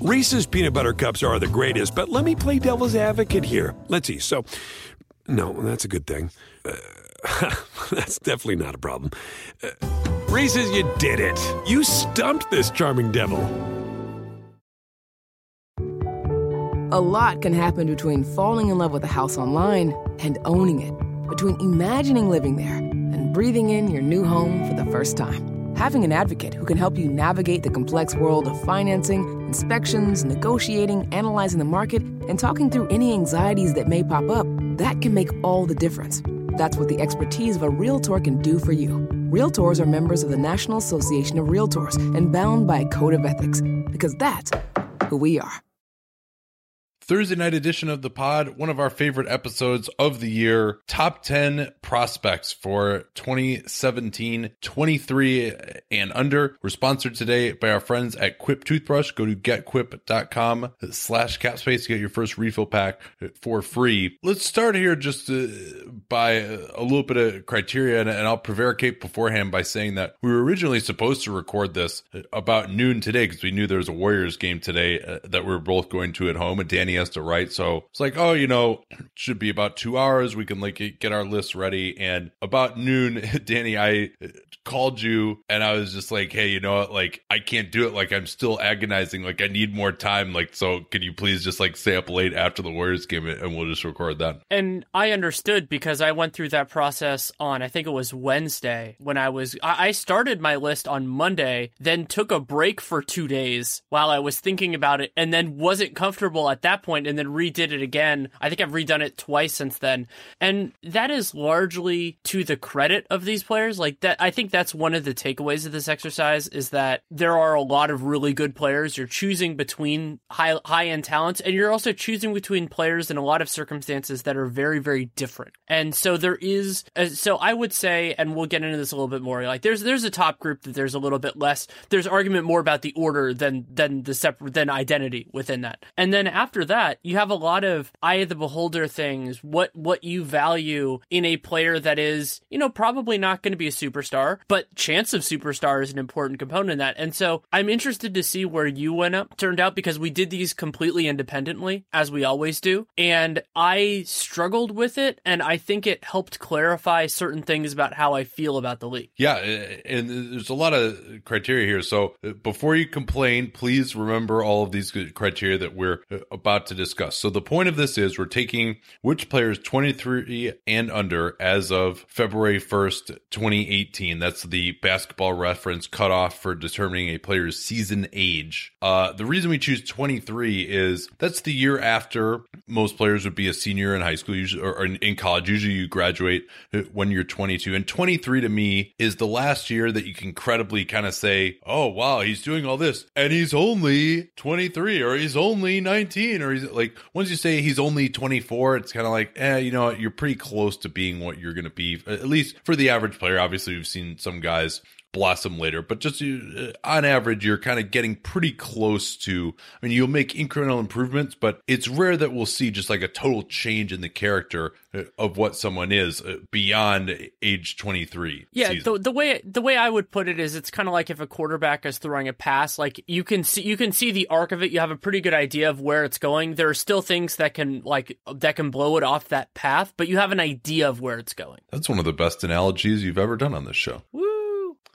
Reese's peanut butter cups are the greatest, but let me play devil's advocate here. Let's see. So, no, that's a good thing. Uh, that's definitely not a problem. Uh, Reese's, you did it. You stumped this charming devil. A lot can happen between falling in love with a house online and owning it, between imagining living there and breathing in your new home for the first time. Having an advocate who can help you navigate the complex world of financing, inspections, negotiating, analyzing the market, and talking through any anxieties that may pop up, that can make all the difference. That's what the expertise of a Realtor can do for you. Realtors are members of the National Association of Realtors and bound by a code of ethics, because that's who we are. Thursday night edition of the pod, one of our favorite episodes of the year. Top 10 prospects for 2017, 23 and under. We're sponsored today by our friends at Quip Toothbrush. Go to getquip.com slash capspace to get your first refill pack for free. Let's start here just to, by a little bit of criteria, and, and I'll prevaricate beforehand by saying that we were originally supposed to record this about noon today because we knew there was a Warriors game today uh, that we are both going to at home, and Danny has to write. So it's like, oh, you know, should be about two hours. We can like get our list ready. And about noon, Danny, I uh, called you and I was just like, hey, you know what? Like, I can't do it. Like, I'm still agonizing. Like, I need more time. Like, so can you please just like stay up late after the Warriors game and we'll just record that? And I understood because I went through that process on, I think it was Wednesday when I was, I started my list on Monday, then took a break for two days while I was thinking about it and then wasn't comfortable at that point and then redid it again. I think I've redone it twice since then. And that is largely to the credit of these players. Like that, I think that's one of the takeaways of this exercise is that there are a lot of really good players. You're choosing between high high end talents, and you're also choosing between players in a lot of circumstances that are very very different. And so there is, uh, so I would say, and we'll get into this a little bit more. Like there's there's a top group that there's a little bit less. There's argument more about the order than than the separate than identity within that. And then after that, you have a lot of eye of the beholder things. What what you value in a player that is, you know, probably not going to be a superstar, but chance of superstar is an important component in that. And so I'm interested to see where you went up turned out because we did these completely independently, as we always do. And I struggled with it, and I think it helped clarify certain things about how I feel about the league. Yeah, and there's a lot of criteria here. So uh, before you complain, please remember all of these criteria that we're uh, about to discuss. So the point of this is we're taking which players 23 and under as of February 1st, 2018. That's the basketball reference cutoff for determining a player's season age. Uh, the reason we choose 23 is that's the year after most players would be a senior in high school, or in college. Usually you graduate when you're 22. And 23 to me is the last year that you can credibly kind of say, oh, wow, he's doing all this. And he's only 23 or he's only 19 or he's like, once you say he's only 24, it's kind of like, eh, you know, you're pretty close to being what you're going to be, at least for the average player. Obviously, we've seen some guys blossom later, but just uh, on average, you're kind of getting pretty close to. I mean, you'll make incremental improvements, but it's rare that we'll see just like a total change in the character uh, of what someone is uh, beyond age 23. Yeah, the, the way the way I would put it is, it's kind of like if a quarterback is throwing a pass, like you can see you can see the arc of it. You have a pretty good idea of where it's going. There are still things that can like that can blow it off that path, but you have an idea of where it's going. That's one of the best analogies you've ever done on this show. Woo!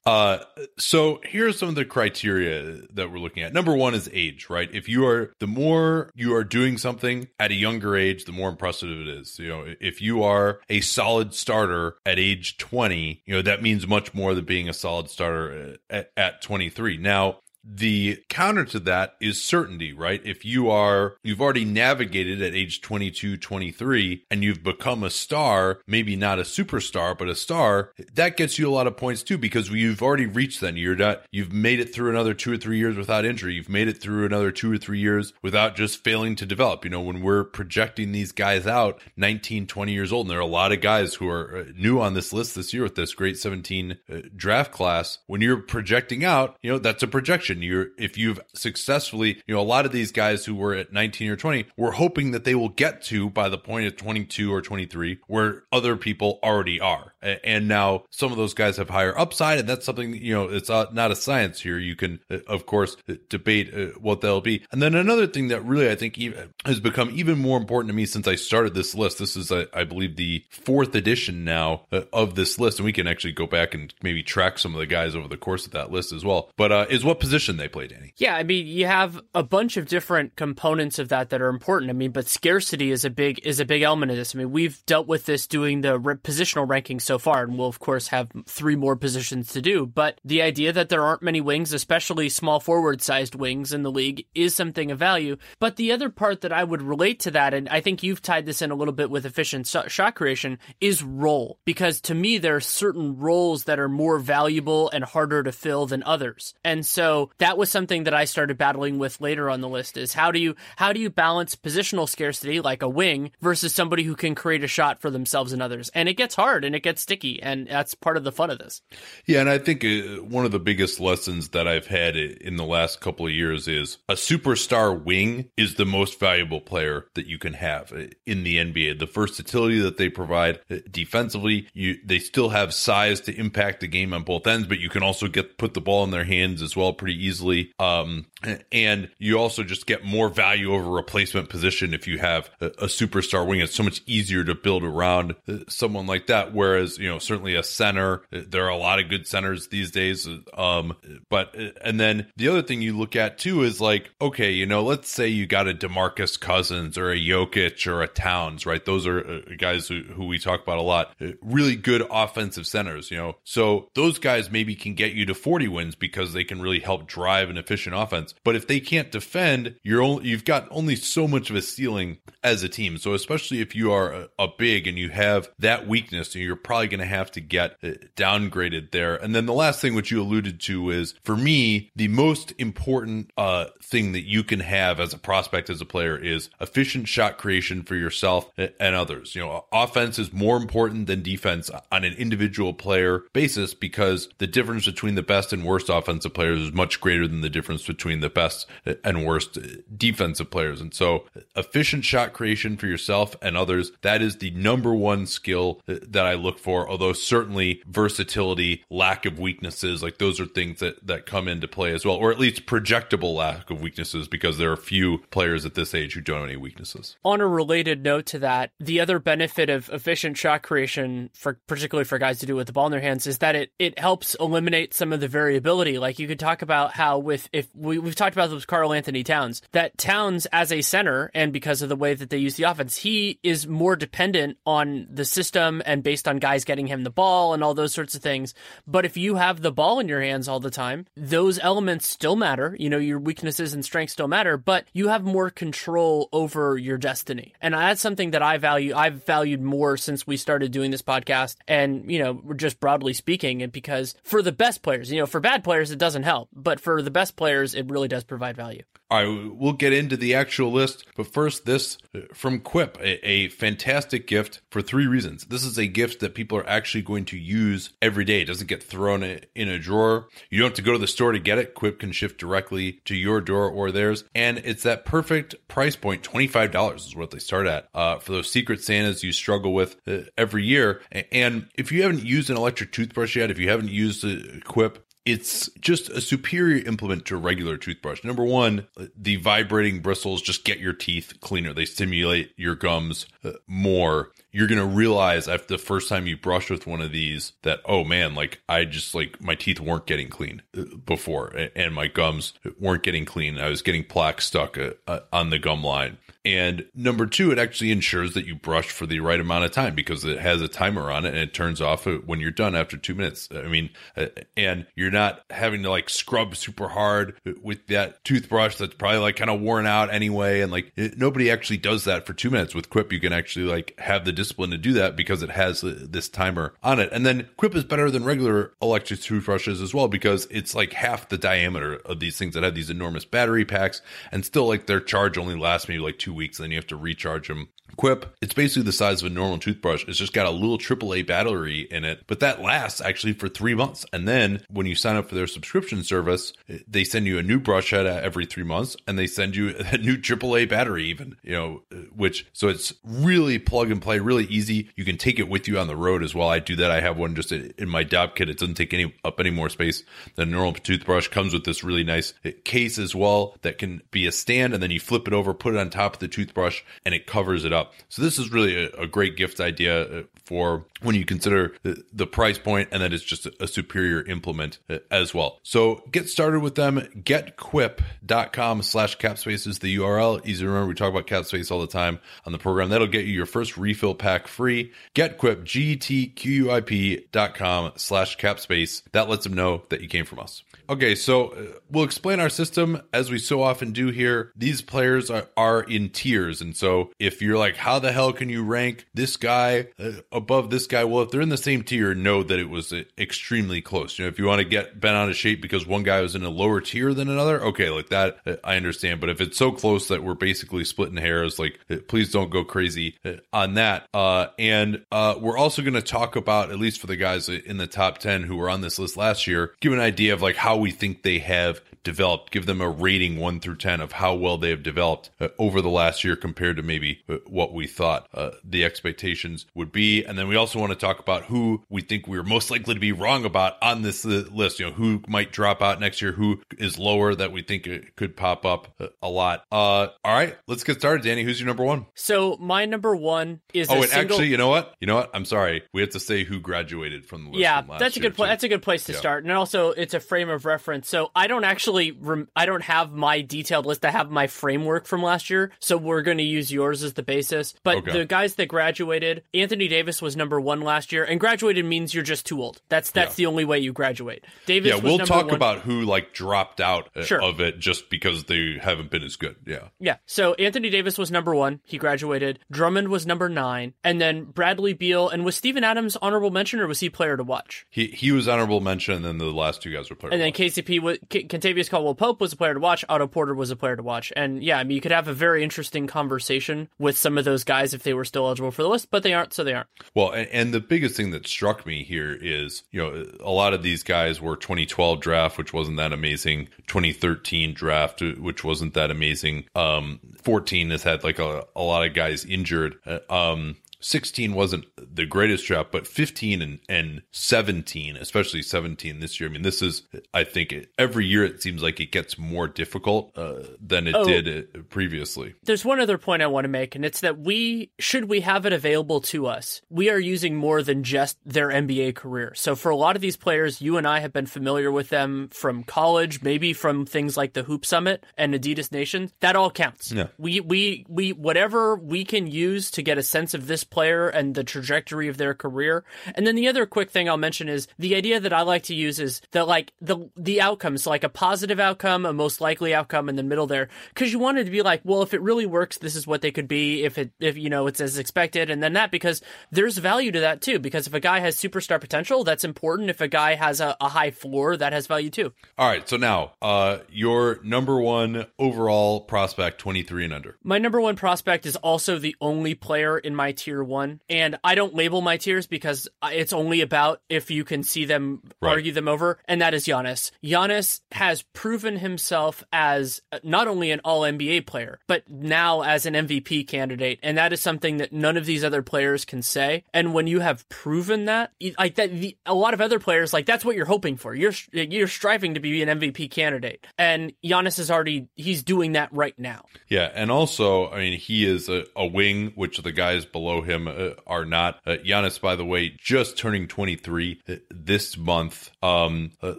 Uh, so here are some of the criteria that we're looking at. Number one is age, right? If you are, the more you are doing something at a younger age, the more impressive it is. You know, if you are a solid starter at age 20, you know, that means much more than being a solid starter at, at 23. Now, the counter to that is certainty, right? If you are, you've already navigated at age 22, 23, and you've become a star, maybe not a superstar, but a star, that gets you a lot of points too, because you've already reached then. You're not, you've made it through another two or three years without injury. You've made it through another two or three years without just failing to develop. You know, when we're projecting these guys out 19, 20 years old, and there are a lot of guys who are uh, new on this list this year with this great 17 uh, draft class, when you're projecting out, you know, that's a projection position. You're if you've successfully, you know, a lot of these guys who were at 19 or 20 were hoping that they will get to by the point of 22 or 23 where other people already are. And now some of those guys have higher upside, and that's something you know it's not a science here. You can, uh, of course, uh, debate uh, what they'll be. And then another thing that really I think has become even more important to me since I started this list. This is, I believe, the fourth edition now of this list, and we can actually go back and maybe track some of the guys over the course of that list as well. But uh, is what position they play, Danny? Yeah, I mean, you have a bunch of different components of that that are important. I mean, but scarcity is a big is a big element of this. I mean, we've dealt with this doing the positional rankings so far, and we'll of course have three more positions to do. But the idea that there aren't many wings, especially small forward sized wings in the league, is something of value. But the other part that I would relate to that, and I think you've tied this in a little bit with efficient shot creation, is role. Because to me, there are certain roles that are more valuable and harder to fill than others. And so that was something that I started battling with later on the list is how do you how do you balance positional scarcity like a wing versus somebody who can create a shot for themselves and others. And it gets hard and it gets sticky and that's part of the fun of this. Yeah, and I think uh, one of the biggest lessons that I've had in the last couple of years is a superstar wing is the most valuable player that you can have uh, in the NBA. The versatility that they provide uh, defensively, you they still have size to impact the game on both ends, but you can also get put the ball in their hands as well pretty easily. Um, and you also just get more value over a replacement position if you have a, a, superstar wing. It's so much easier to build around someone like that. Whereas, you know, certainly a center, uh, there are a lot of good centers these days. Um, but, uh, and then the other thing you look at too is like, okay, you know, let's say you got a Demarcus Cousins or a Jokic or a Towns, right? Those are guys who, who we talk about a lot. Really good offensive centers, you know. So those guys maybe can get you to 40 wins because they can really help drive an efficient offense. But if they can't defend, you're only, you've got only so much of a ceiling as a team. So especially if you are a, a big and you have that weakness, and you're going to have to get uh, downgraded there. And then the last thing which you alluded to is for me, the most important uh, thing that you can have as a prospect as a player is efficient shot creation for yourself and others. You know, offense is more important than defense on an individual player basis because the difference between the best and worst offensive players is much greater than the difference between the best and worst defensive players. And so efficient shot creation for yourself and others, that is the number one skill that I look for. Although certainly versatility, lack of weaknesses, like those are things that, that come into play as well, or at least projectable lack of weaknesses because there are few players at this age who don't have any weaknesses. On a related note to that, the other benefit of efficient shot creation for particularly for guys to do with the ball in their hands is that it, it helps eliminate some of the variability. Like you could talk about how with if we, we've talked about this with Karl-Anthony Towns, that Towns as a center and because of the way that they use the offense, he is more dependent on the system and based on guys getting him the ball and all those sorts of things. But if you have the ball in your hands all the time, those elements still matter. You know, your weaknesses and strengths still matter, but you have more control over your destiny. And that's something that I value. I've valued more since we started doing this podcast. And, you know, just broadly speaking, and because for the best players, you know, for bad players, it doesn't help. But for the best players, it really does provide value. Right, we'll get into the actual list, but first, this from Quip, a, a, fantastic gift for three reasons. This is a gift that people are actually going to use every day. It doesn't get thrown in a drawer. You don't have to go to the store to get it. Quip can ship directly to your door or theirs, and it's that perfect price point. Twenty five dollars is what they start at uh, for those Secret Santas you struggle with uh, every year. And if you haven't used an electric toothbrush yet, if you haven't used a Quip, it's just a superior implement to a regular toothbrush. Number one, the vibrating bristles just get your teeth cleaner. They stimulate your gums uh, more. You're going to realize after the first time you brush with one of these that, oh man, like I just like my teeth weren't getting clean uh, before and my gums weren't getting clean. I was getting plaque stuck uh, on the gum line. And number two, it actually ensures that you brush for the right amount of time because it has a timer on it and it turns off when you're done after two minutes. I mean, uh, and you're not having to like scrub super hard with that toothbrush that's probably like kind of worn out anyway. And like it, nobody actually does that for two minutes. With Quip, you can actually like have the discipline to do that because it has uh, this timer on it. And then Quip is better than regular electric toothbrushes as well because it's like half the diameter of these things that have these enormous battery packs and still like their charge only lasts maybe like two two weeks, then you have to recharge them Quip, it's basically the size of a normal toothbrush. It's just got a little AAA battery in it, but that lasts actually for three months. And then when you sign up for their subscription service, they send you a new brush head every three months and they send you a new AAA battery, even, you know, which so it's really plug and play, really easy. You can take it with you on the road as well. I do that. I have one just in my dopp kit. It doesn't take any up any more space than a normal toothbrush. Comes with this really nice case as well that can be a stand and then you flip it over, put it on top of the toothbrush and it covers it up. So this is really a, a great gift idea uh, for when you consider the, the price point and that it's just a, a superior implement uh, as well. So get started with them. Getquip.com slash capspace is the URL. Easy to remember. We talk about capspace all the time on the program. That'll get you your first refill pack free. Getquip, G-T-Q-U-I-P dot com slash capspace. That lets them know that you came from us. Okay, so uh, we'll explain our system as we so often do here. These players are, are in tiers. And so if you're like, how the hell can you rank this guy uh, above this guy? Well, if they're in the same tier, know that it was uh, extremely close. You know, if you want to get bent out of shape because one guy was in a lower tier than another, okay, like that, uh, I understand. But if it's so close that we're basically splitting hairs, like, please don't go crazy on that. Uh, and uh, we're also going to talk about, at least for the guys in the top 10 who were on this list last year, give an idea of like how we think they have developed, give them a rating one through 10 of how well they have developed uh, over the last year compared to maybe uh, what we thought uh, the expectations would be. And then we also want to talk about who we think we're most likely to be wrong about on this list. You know, who might drop out next year, who is lower that we think could pop up uh, a lot. Uh, all right, let's get started. Danny, who's your number one? So my number one is oh, and single- actually, you know what? You know what? I'm sorry. We have to say who graduated from the list. Yeah, that's a good point. That's a good place to Yeah. start, and also it's a frame of reference. So I don't actually, rem- I don't have my detailed list. I have my framework from last year, so we're going to use yours as the basis. But Okay. the guys that graduated, Anthony Davis was number one last year, and graduated means you're just too old. That's that's Yeah. the only way you graduate. Davis, Yeah, we'll talk one. about who like dropped out uh, Sure. of it just because they haven't been as good. Yeah. Yeah. So Anthony Davis was number one. He graduated. Drummond was number nine. And then Bradley Beal. And was Steven Adams honorable mention or was he player to watch? He he was honorable mention, and then the last two guys were players. And then KCP, was, K- Kentavious Caldwell Pope was a player to watch. Otto Porter was a player to watch. And yeah, I mean, you could have a very interesting conversation with some of those guys if they were still eligible for the list, but they aren't, so they aren't. Well, and, and the biggest thing that struck me here is, you know, a lot of these guys were 2012 draft, which wasn't that amazing. 2013 draft, which wasn't that amazing. Um, 14 has had like a, a lot of guys injured. Uh, Um, 16 wasn't the greatest draft, but 15 and, and 17, especially 17 this year. I mean, this is, I think, it, every year it seems like it gets more difficult uh, than it Oh. did uh, previously. There's one other point I want to make, and it's that we, should we have it available to us, we are using more than just their NBA career. So for a lot of these players, you and I have been familiar with them from college, maybe from things like the Hoop Summit and Adidas Nation. That all counts. Yeah. We, we, we, whatever we can use to get a sense of this player and the trajectory of their career. And then the other quick thing I'll mention is the idea that I like to use is that like the, the outcomes, like a positive outcome, a most likely outcome, and then middle there. Cause you wanted to be like, well, if it really works, this is what they could be. If it, if, you know, it's as expected. And then that, because there's value to that too. Because if a guy has superstar potential, that's important. If a guy has a, a high floor, that has value too. All right. So now, uh, your number one overall prospect, 23 and under. My number one prospect is also the only player in my tier one. And I don't label my tiers because it's only about if you can see them, Right. argue them over. And that is Giannis. Giannis has proven himself as uh, not only an all NBA player, but now as an MVP candidate. And that is something that none of these other players can say. And when you have proven that, like that, the, a lot of other players, like that's what you're hoping for. You're, you're striving to be an MVP candidate. And Giannis is already, he's doing that right now. Yeah, and also, I mean, he is a, a wing, which the guys below him uh, are not. Uh, Giannis, by the way, just turning 23 uh, this month. Um, uh,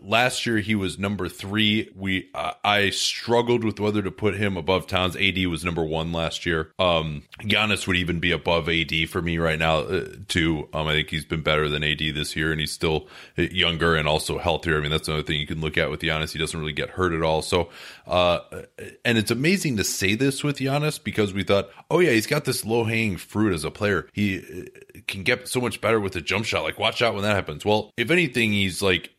last year he was number three. We uh, I struggled with whether to put him above Towns. AD was number one last year. Um, Giannis would even be above AD for me right now uh, too. Um, I think he's been better than AD this year, and he's still younger and also healthier. I mean, that's another thing you can look at with Giannis. He doesn't really get hurt at all. So, uh, and it's amazing to say this with Giannis because we thought, oh yeah, he's got this low hanging fruit as a player. He uh, can get so much better with the jump shot. Like, watch out when that happens. Well, if anything, he's like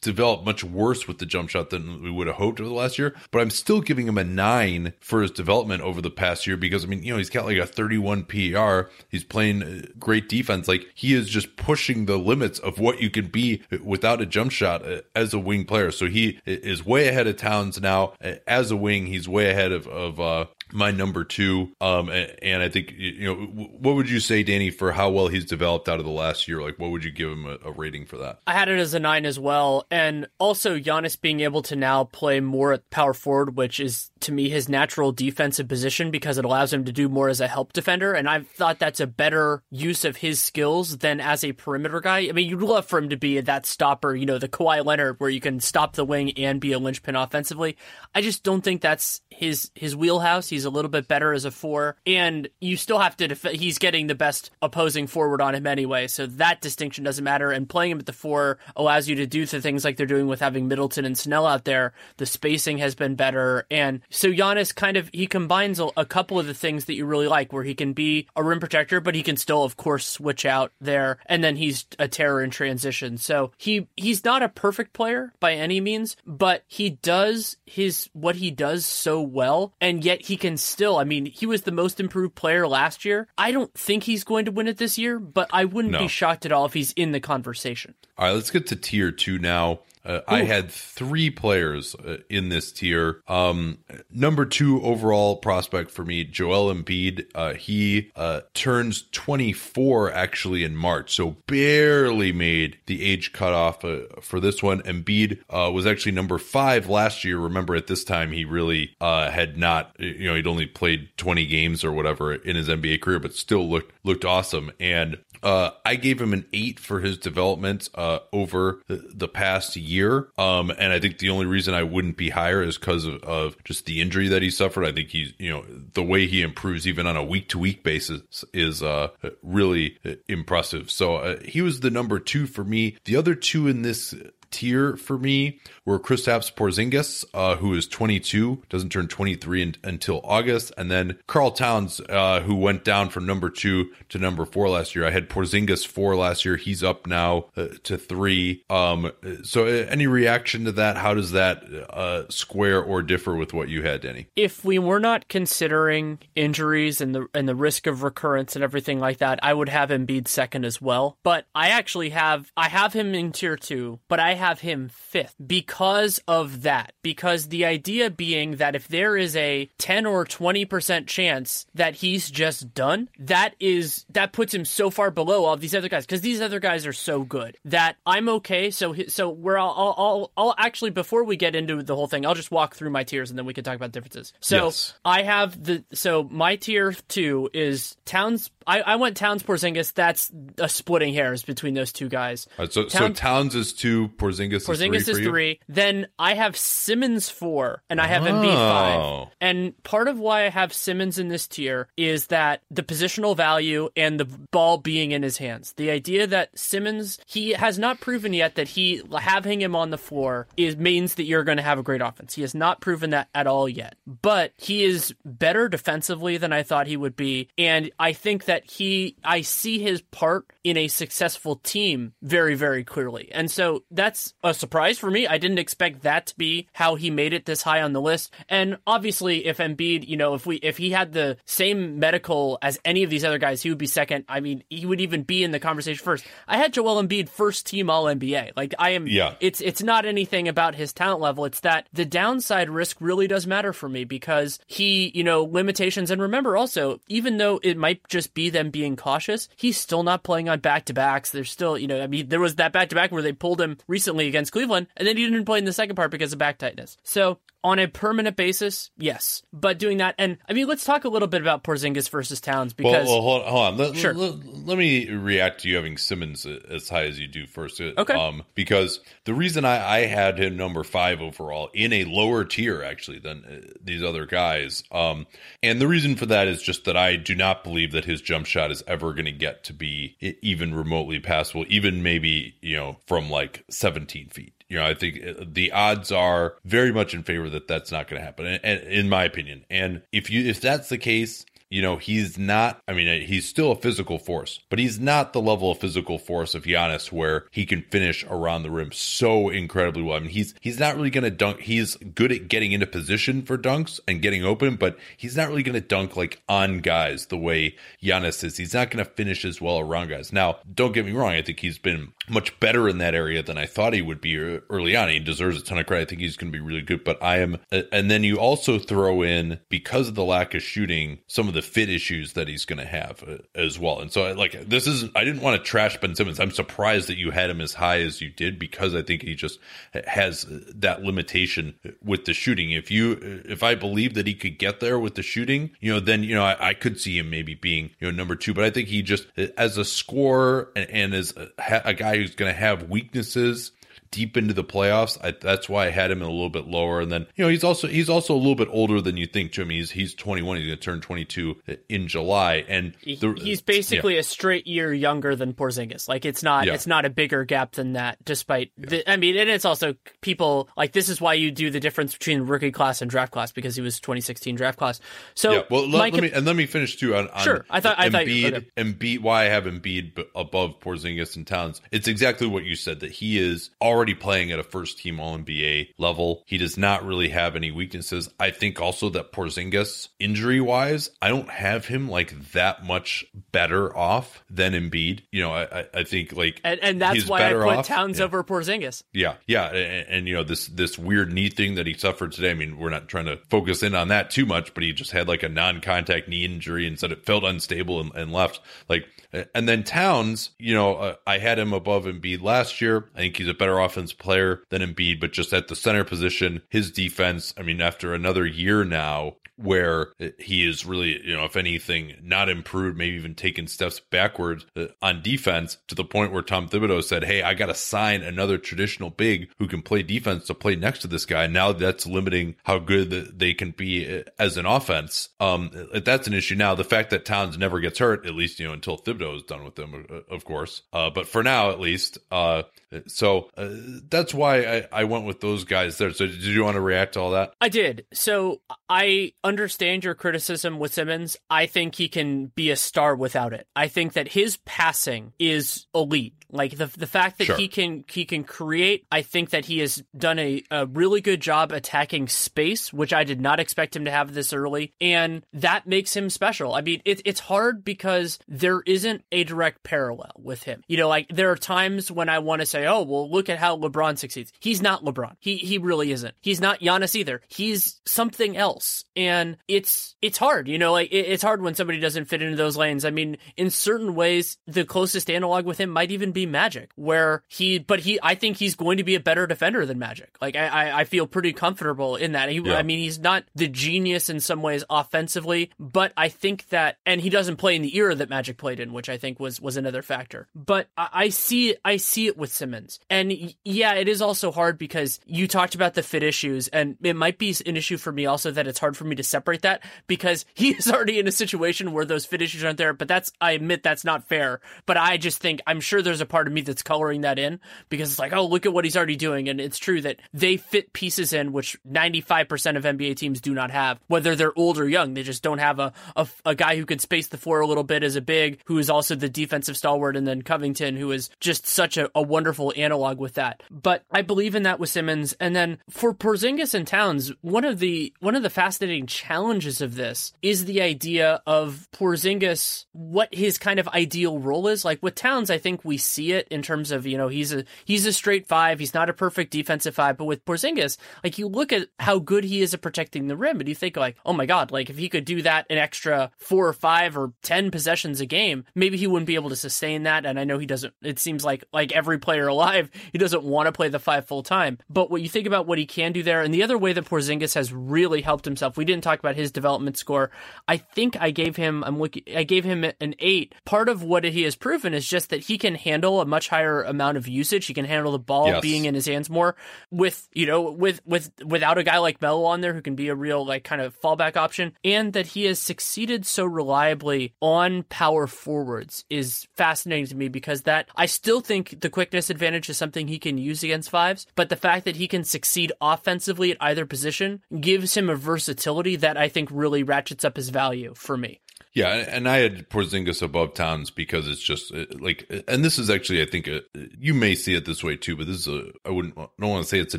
developed much worse with the jump shot than we would have hoped over the last year. But I'm still giving him a nine for his development over the past year because I mean, you know, he's got like a 31 PER. He's playing great defense. Like he is just pushing the limits of what you can be without a jump shot as a wing player. So he is way ahead of Towns now as a wing. He's way ahead of of uh, my number two. Um, and I think you know, what would you say, Danny, for how well he's developed out of the last year? Like, what would you give him a, a rating for that? I had it as a nine as well, and also Giannis being able to now play more at power forward, which is to me his natural defensive position because it allows him to do more as a help defender, and I thought that's a better use of his skills than as a perimeter guy. I mean, you'd love for him to be that stopper, you know, the Kawhi Leonard, where you can stop the wing and be a linchpin offensively. I just don't think that's his his wheelhouse. He's a little bit better as a four, and you still have to. Def- he's getting the best opposing forward on him anyway, so that distinction doesn't matter. And playing him at the four allows you to do the things like they're doing with having Middleton and Snell out there. The spacing has been better, and so Giannis kind of he combines a, a couple of the things that you really like, where he can be a rim protector, but he can still, of course, switch out there, and then he's a terror in transition. So he he's not a perfect player by any means, but he does his what he does so well, and yet he can still. I mean, he was the most improved player last year. I don't think he's going to win it this year, but I wouldn't no. be shocked at all if he's in the conversation. All right, let's get to tier two now. Uh, I had three players uh, in this tier. Um, number two overall prospect for me, Joel Embiid. Uh, he uh, turns 24 actually in March, so barely made the age cutoff uh, for this one. Embiid uh, was actually number five last year. Remember, at this time, he really had not, you know, he'd only played 20 games or whatever in his NBA career, but still looked looked awesome. And uh, I gave him an eight for his development uh, over the, the, past year. Um, and I think the only reason I wouldn't be higher is because of, of, just the injury that he suffered. I think he's, you know, the way he improves even on a week to week basis is uh, really impressive. So uh, he was the number two for me. The other two in this tier for me were Kristaps Porzingis, uh, who is 22, doesn't turn 23 in, until August, and then Karl Towns, uh, who went down from number two to number four last year. I had Porzingis four last year. He's up now uh, to three. Um, so, uh, any reaction to that? How does that uh, square or differ with what you had, Denny? If we were not considering injuries and the and the risk of recurrence and everything like that, I would have Embiid second as well. But I actually have I have him in tier two, but I have him fifth because of that. Because the idea being that if there is a 10 or 20% chance that he's just done, that is, that puts him so far below all these other guys. Because these other guys are so good that I'm okay. So, so we're all, I'll, I'll, actually, before we get into the whole thing, I'll just walk through my tiers and then we can talk about differences. So yes. I have the, so my tier two is Towns I, I went Towns Porzingis. That's a splitting hairs between those two guys. Right, so, Towns, so Towns is two, Porzingis, Porzingis is three. Is three. Then I have Simmons four, and I have oh. Embiid five. And part of why I have Simmons in this tier is that the positional value and the ball being in his hands. The idea that Simmons he has not proven yet that he having him on the floor is means that you're going to have a great offense. He has not proven that at all yet. But he is better defensively than I thought he would be, and I think that that he, I see his part in a successful team very, very clearly. And so that's a surprise for me. I didn't expect that to be how he made it this high on the list. And obviously, if Embiid, you know, if we, if he had the same medical as any of these other guys, he would be second. I mean, he would even be in the conversation first. I had Joel Embiid first team All NBA. Like I am, yeah. It's it's not anything about his talent level. It's that the downside risk really does matter for me because he, you know, limitations. And remember also, even though it might just be them being cautious, he's still not playing on back to backs. There's still, you know, I mean, there was that back to back where they pulled him recently against Cleveland, and then he didn't play in the second part because of back tightness. So on a permanent basis, yes. But doing that, and I mean, let's talk a little bit about Porzingis versus Towns because. Well, well hold, hold, on. Let, sure. Let, let, me react to you having Simmons as high as you do first. Okay. Um, because the reason I, I had him number five overall in a lower tier actually than uh, these other guys, um, and the reason for that is just that I do not believe that his jump shot is ever going to get to be even remotely passable, even maybe you know from like 17 feet. You know, I think uh, the odds are very much in favor that that's not going to happen, and, in my opinion. And if you if that's the case, you know, he's not, I mean, he's still a physical force, but he's not the level of physical force of Giannis where he can finish around the rim so incredibly well. I mean, he's, he's not really going to dunk. He's good at getting into position for dunks and getting open, but he's not really going to dunk like on guys the way Giannis is. He's not going to finish as well around guys. Now, don't get me wrong. I think he's been much better in that area than I thought he would be uh, early on. He deserves a ton of credit. I think he's going to be really good, but I am, uh, and then you also throw in because of the lack of shooting, some of the fit issues that he's going to have uh, as well. And so, like, this is, I didn't want to trash Ben Simmons. I'm surprised that you had him as high as you did because I think he just uh, has that limitation with the shooting. If you, if I believe that he could get there with the shooting, you know, then, you know, I, I could see him maybe being, you know, number two. But I think he just, as a scorer and, and as a, a guy who's going to have weaknesses deep into the playoffs. I, that's why I had him a little bit lower. And then you know he's also he's also a little bit older than you think, Jimmy. He's he's 21. He's going to turn 22 in July, and the, he's basically yeah. a straight year younger than Porzingis. Like it's not yeah. it's not a bigger gap than that. Despite yeah. the, I mean, and it's also people like this is why you do the difference between rookie class and draft class because he was 2016 draft class. So yeah, well, let, let me and let me finish too on, on sure. I thought I thought Embiid, okay. Embiid why I have Embiid above Porzingis and Towns. It's exactly what you said that he is already already playing at a first team All NBA level. He does not really have any weaknesses. I think also that Porzingis, injury wise, I don't have him like that much better off than Embiid. You know, I, I think like, and, and that's why I put off. Towns yeah. over Porzingis. Yeah, yeah, and, and, you know this this weird knee thing that he suffered today. I mean, we're not trying to focus in on that too much, but he just had like a non-contact knee injury and said it felt unstable and, and left. Like and then Towns, you know, uh, I had him above Embiid last year. I think he's a better offense player than Embiid, but just at the center position, his defense, I mean, after another year now, where he is really, you know, if anything, not improved, maybe even taken steps backwards uh, on defense to the point where Tom Thibodeau said, Hey, I got to sign another traditional big who can play defense to play next to this guy. Now that's limiting how good they can be uh, as an offense. Um, that's an issue. Now, the fact that Towns never gets hurt, at least, you know, until Thibodeau is done with them, uh, of course. Uh, but for now, at least, uh, so uh, that's why I, I went with those guys there. So did you want to react to all that? I did. So I understand your criticism with Simmons. I think he can be a star without it. I think that his passing is elite. Like the the fact that sure. he can he can create, I think that he has done a, a really good job attacking space, which I did not expect him to have this early, and that makes him special. I mean, it, it's hard because there isn't a direct parallel with him. You know, like there are times when I want to say, "Oh, well, look at how LeBron succeeds." He's not LeBron. He he really isn't. He's not Giannis either. He's something else, and it's it's hard. You know, like it, it's hard when somebody doesn't fit into those lanes. I mean, in certain ways, the closest analog with him might even be be Magic, where he, but he, I think he's going to be a better defender than Magic. Like I, I feel pretty comfortable in that. He, yeah. I mean, he's not the genius in some ways offensively, but I think that, and he doesn't play in the era that Magic played in, which I think was was another factor. But I, I see, I see it with Simmons, and yeah, it is also hard because you talked about the fit issues, and it might be an issue for me also that it's hard for me to separate that because he is already in a situation where those fit issues aren't there. But that's, I admit, that's not fair. But I just think I'm sure there's a part of me that's coloring that in because it's like, oh, look at what he's already doing. And it's true that they fit pieces in which 95% of NBA teams do not have, whether they're old or young. They just don't have a, a, a guy who could space the floor a little bit as a big, who is also the defensive stalwart, and then Covington, who is just such a, a wonderful analog with that. But I believe in that with Simmons. And then for Porzingis and Towns, one of the one of the fascinating challenges of this is the idea of Porzingis, what his kind of ideal role is. Like with Towns, I think we see it in terms of you know he's a he's a straight five. He's not a perfect defensive five, but with Porzingis, like you look at how good he is at protecting the rim, and you think like, oh my god, like if he could do that an extra four or five or ten possessions a game, maybe he wouldn't be able to sustain that. And I know he doesn't. It seems like like every player alive, he doesn't want to play the five full time. But what you think about what he can do there, and the other way that Porzingis has really helped himself, we didn't talk about his development score. I think I gave him I'm looking I gave him an eight. Part of what he has proven is just that he can handle a much higher amount of usage. He can handle the ball yes. being in his hands more with, you know, with, with, without a guy like Melo on there who can be a real, like, kind of fallback option. And that he has succeeded so reliably on power forwards is fascinating to me because that, I still think the quickness advantage is something he can use against fives, but the fact that he can succeed offensively at either position gives him a versatility that I think really ratchets up his value for me. Yeah, and I had Porzingis above Towns because it's just uh, like, and this is actually, I think, a, you may see it this way too, but this is a, I wouldn't, I don't want to say it's a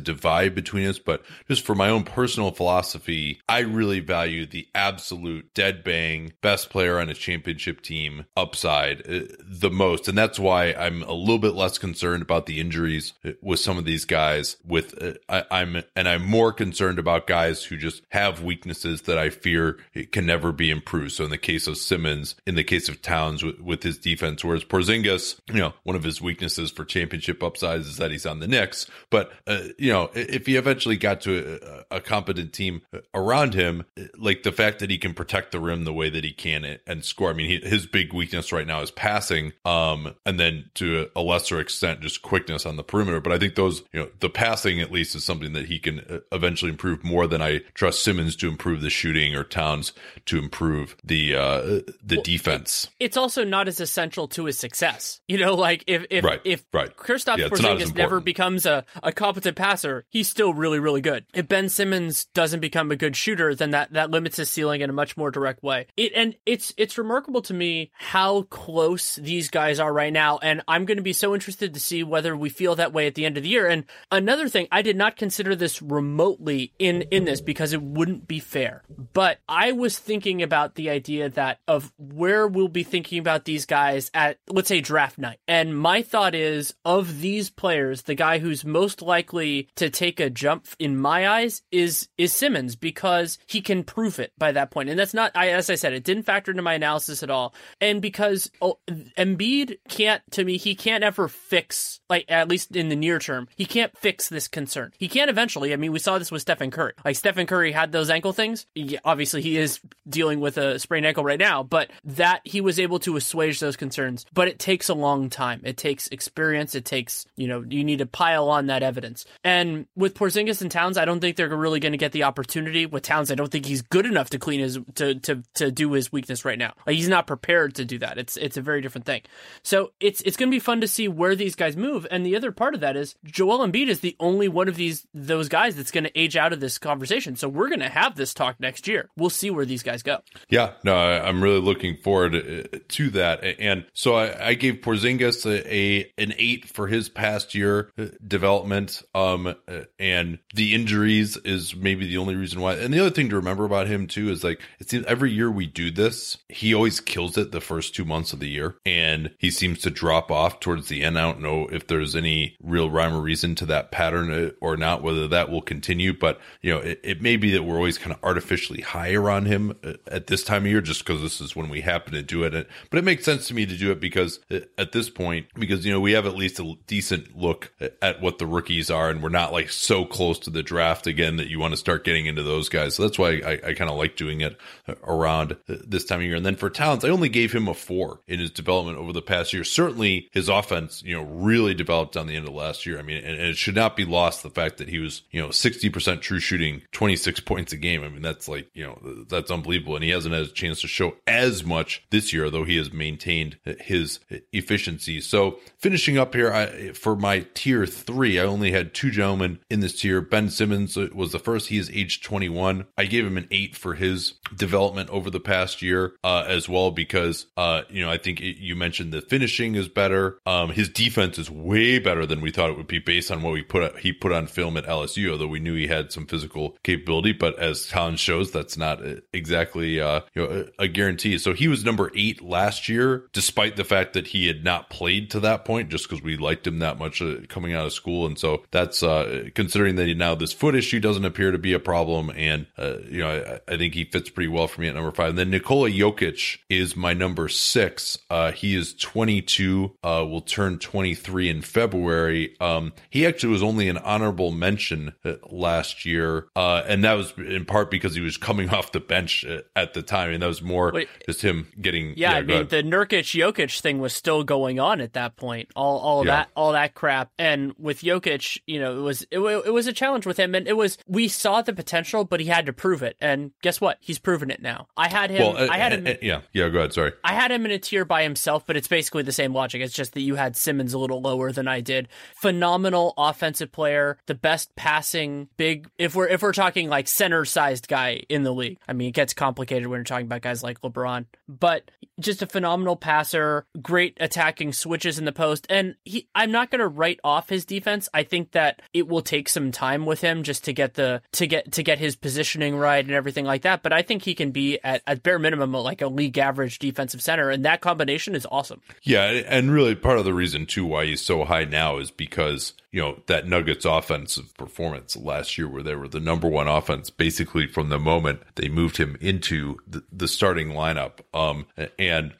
divide between us, but just for my own personal philosophy, I really value the absolute dead bang best player on a championship team upside uh, the most, and that's why I'm a little bit less concerned about the injuries uh, with some of these guys. With uh, I, I'm, and I'm more concerned about guys who just have weaknesses that I fear it can never be improved. So in the case of Simmons, in the case of Towns with, with his defense, whereas Porzingis, you know, one of his weaknesses for championship upsides is that he's on the Knicks. But, uh, you know, if he eventually got to a, a, competent team around him, like the fact that he can protect the rim the way that he can and score. I mean, he, his big weakness right now is passing. Um, and then to a lesser extent, just quickness on the perimeter. But I think those, you know, the passing at least is something that he can uh, eventually improve more than I trust Simmons to improve the shooting or Towns to improve the, uh, Uh, the well, defense. It's also not as essential to his success. You know, like if if right, if right. Kristaps yeah, Porzingis never becomes a, a competent passer, he's still really really good. If Ben Simmons doesn't become a good shooter, then that that limits his ceiling in a much more direct way. It and it's it's remarkable to me how close these guys are right now, and I'm going to be so interested to see whether we feel that way at the end of the year. And another thing, I did not consider this remotely in in this because it wouldn't be fair, but I was thinking about the idea that of where we'll be thinking about these guys at, let's say, draft night. And my thought is of these players, the guy who's most likely to take a jump in my eyes is is Simmons because he can prove it by that point. And that's not, I, as I said, it didn't factor into my analysis at all. And because oh, Embiid can't, to me, he can't ever fix, like at least in the near term, he can't fix this concern. He can't eventually. I mean, we saw this with Stephen Curry. Like Stephen Curry had those ankle things. He, obviously, he is dealing with a sprained ankle right now, but that he was able to assuage those concerns. But it takes a long time. It takes experience. It takes, you know, you need to pile on that evidence. And with Porzingis and Towns, I don't think they're really going to get the opportunity. With Towns, I don't think he's good enough to clean his to to to do his weakness right now. Like he's not prepared to do that. It's it's a very different thing. So it's it's going to be fun to see where these guys move. And the other part of that is Joel Embiid is the only one of these those guys that's going to age out of this conversation. So we're going to have this talk next year. We'll see where these guys go. Yeah, no, I, am really looking forward uh, to that. And so I, I gave Porzingis a, a, an eight for his past year uh, development. Um, uh, and the injuries is maybe the only reason why. And the other thing to remember about him too is like it seems every year we do this, he always kills it the first two months of the year, and he seems to drop off towards the end. I don't know if there's any real rhyme or reason to that pattern or not, whether that will continue. But you know, it, it may be that we're always kind of artificially higher on him at this time of year just because this is when we happen to do it. But it makes sense to me to do it because uh, at this point, because, you know, we have at least a decent look at what the rookies are and we're not like so close to the draft again that you want to start getting into those guys. So that's why I, I kind of like doing it uh, around uh, this time of year. And then for Towns, I only gave him a four in his development over the past year. Certainly his offense, you know, really developed on the end of last year. I mean, and, and it should not be lost the fact that he was, you know, 60% true shooting, 26 points a game. I mean, that's like, you know, that's unbelievable. And he hasn't had a chance to show as much this year, though he has maintained his efficiency. So finishing up here I, for my tier three, I only had two gentlemen in this tier. Ben Simmons was the first. He is age 21. I gave him an eight for his development over the past year uh, as well because uh, you know I think it, you mentioned the finishing is better. Um, his defense is way better than we thought it would be based on what we put he put on film at LSU. Although we knew he had some physical capability, but as Collins shows, that's not uh, exactly uh, you know a, a guarantee. So he was number eight last year, despite the fact that he had not played to that point, just because we liked him that much uh, coming out of school. And so that's uh, considering that he now this foot issue doesn't appear to be a problem, and uh, you know I, I, think he fits pretty well for me at number five. And then Nikola Jokic is my number six. Uh, he is 22, uh, will turn 23 in February. Um, he actually was only an honorable mention uh, last year, and that was in part because he was coming off the bench at the time, and that was more Wait, just him getting. Yeah, yeah I mean the Nurkic Jokic thing was still going on at that point. All all yeah. that all that crap, and with Jokic, you know, it was it, it was a challenge with him, and it was we saw the potential, but he had to prove it. And guess what? He's proven it now. I had him. Well, uh, I had him. Uh, yeah, yeah. Go ahead. Sorry. I had him in a tier by himself, but it's basically the same logic. It's just that you had Simmons a little lower than I did. Phenomenal offensive player, the best passing big. If we're if we're talking like center sized guy in the league, I mean, it gets complicated when you're talking about guys guys like LeBron. But just a phenomenal passer, great attacking switches in the post. And he, I'm not going to write off his defense. I think that it will take some time with him just to get the, to get, to get his positioning right and everything like that. But I think he can be at, at bare minimum, like a league average defensive center. And that combination is awesome. Yeah. And really part of the reason too why he's so high now is because you know that Nuggets offensive performance last year, where they were the number one offense basically from the moment they moved him into the, the starting lineup. Um, and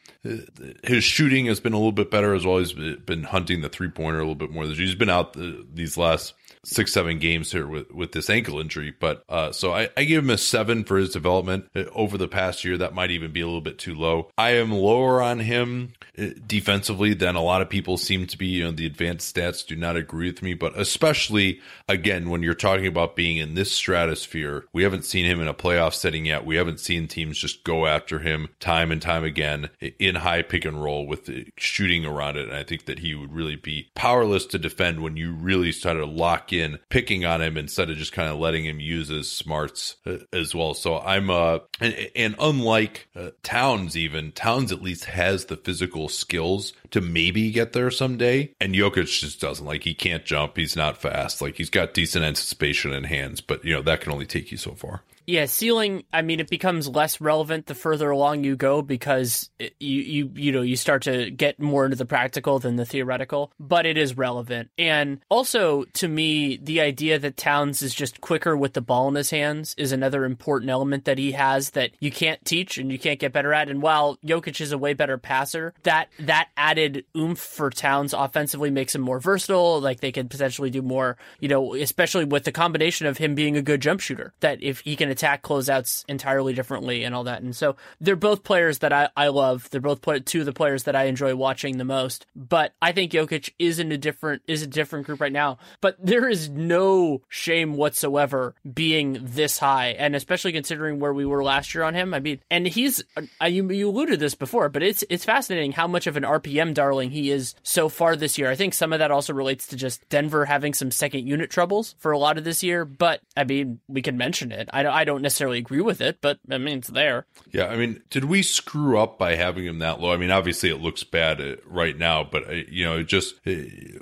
his shooting has been a little bit better as well. He's been hunting the three pointer a little bit more. He's been out the, these last six seven games here with with this ankle injury. But uh, so I, I give him a seven for his development uh, over the past year. That might even be a little bit too low. I am lower on him uh, defensively than a lot of people seem to be. You know, the advanced stats do not agree with me, but especially again when you're talking about being in this stratosphere, we haven't seen him in a playoff setting yet. We haven't seen teams just go after him time and time again in high pick and roll with shooting around it. And I think that he would really be powerless to defend when you really start to lock in picking on him instead of just kind of letting him use his smarts uh, as well. So I'm uh and, and unlike uh, Towns even Towns at least has the physical skills to maybe get there someday and Jokic just doesn't like he can't jump, he's not fast. Like he's got decent anticipation and hands, but you know that can only take you so far. Yeah, ceiling. I mean, it becomes less relevant the further along you go because it, you you you know you start to get more into the practical than the theoretical. But it is relevant, and also to me, the idea that Towns is just quicker with the ball in his hands is another important element that he has that you can't teach and you can't get better at. And while Jokic is a way better passer, that that added oomph for Towns offensively makes him more versatile. Like they can potentially do more, you know, especially with the combination of him being a good jump shooter. That if he can attack closeouts entirely differently and all that. And so they're both players that I, I love. They're both play, two of the players that I enjoy watching the most. But I think Jokic is in a different is a different group right now. But there is no shame whatsoever being this high, and especially considering where we were last year on him. I mean, and he's I, you, you alluded this before, but it's it's fascinating how much of an RPM darling he is so far this year. I think some of that also relates to just Denver having some second unit troubles for a lot of this year. But I mean, we can mention it. I, don't don't necessarily agree with it, but I mean, it's there. Yeah, I mean, did we screw up by having him that low? I mean, obviously it looks bad uh, right now, but uh, you know, it just uh,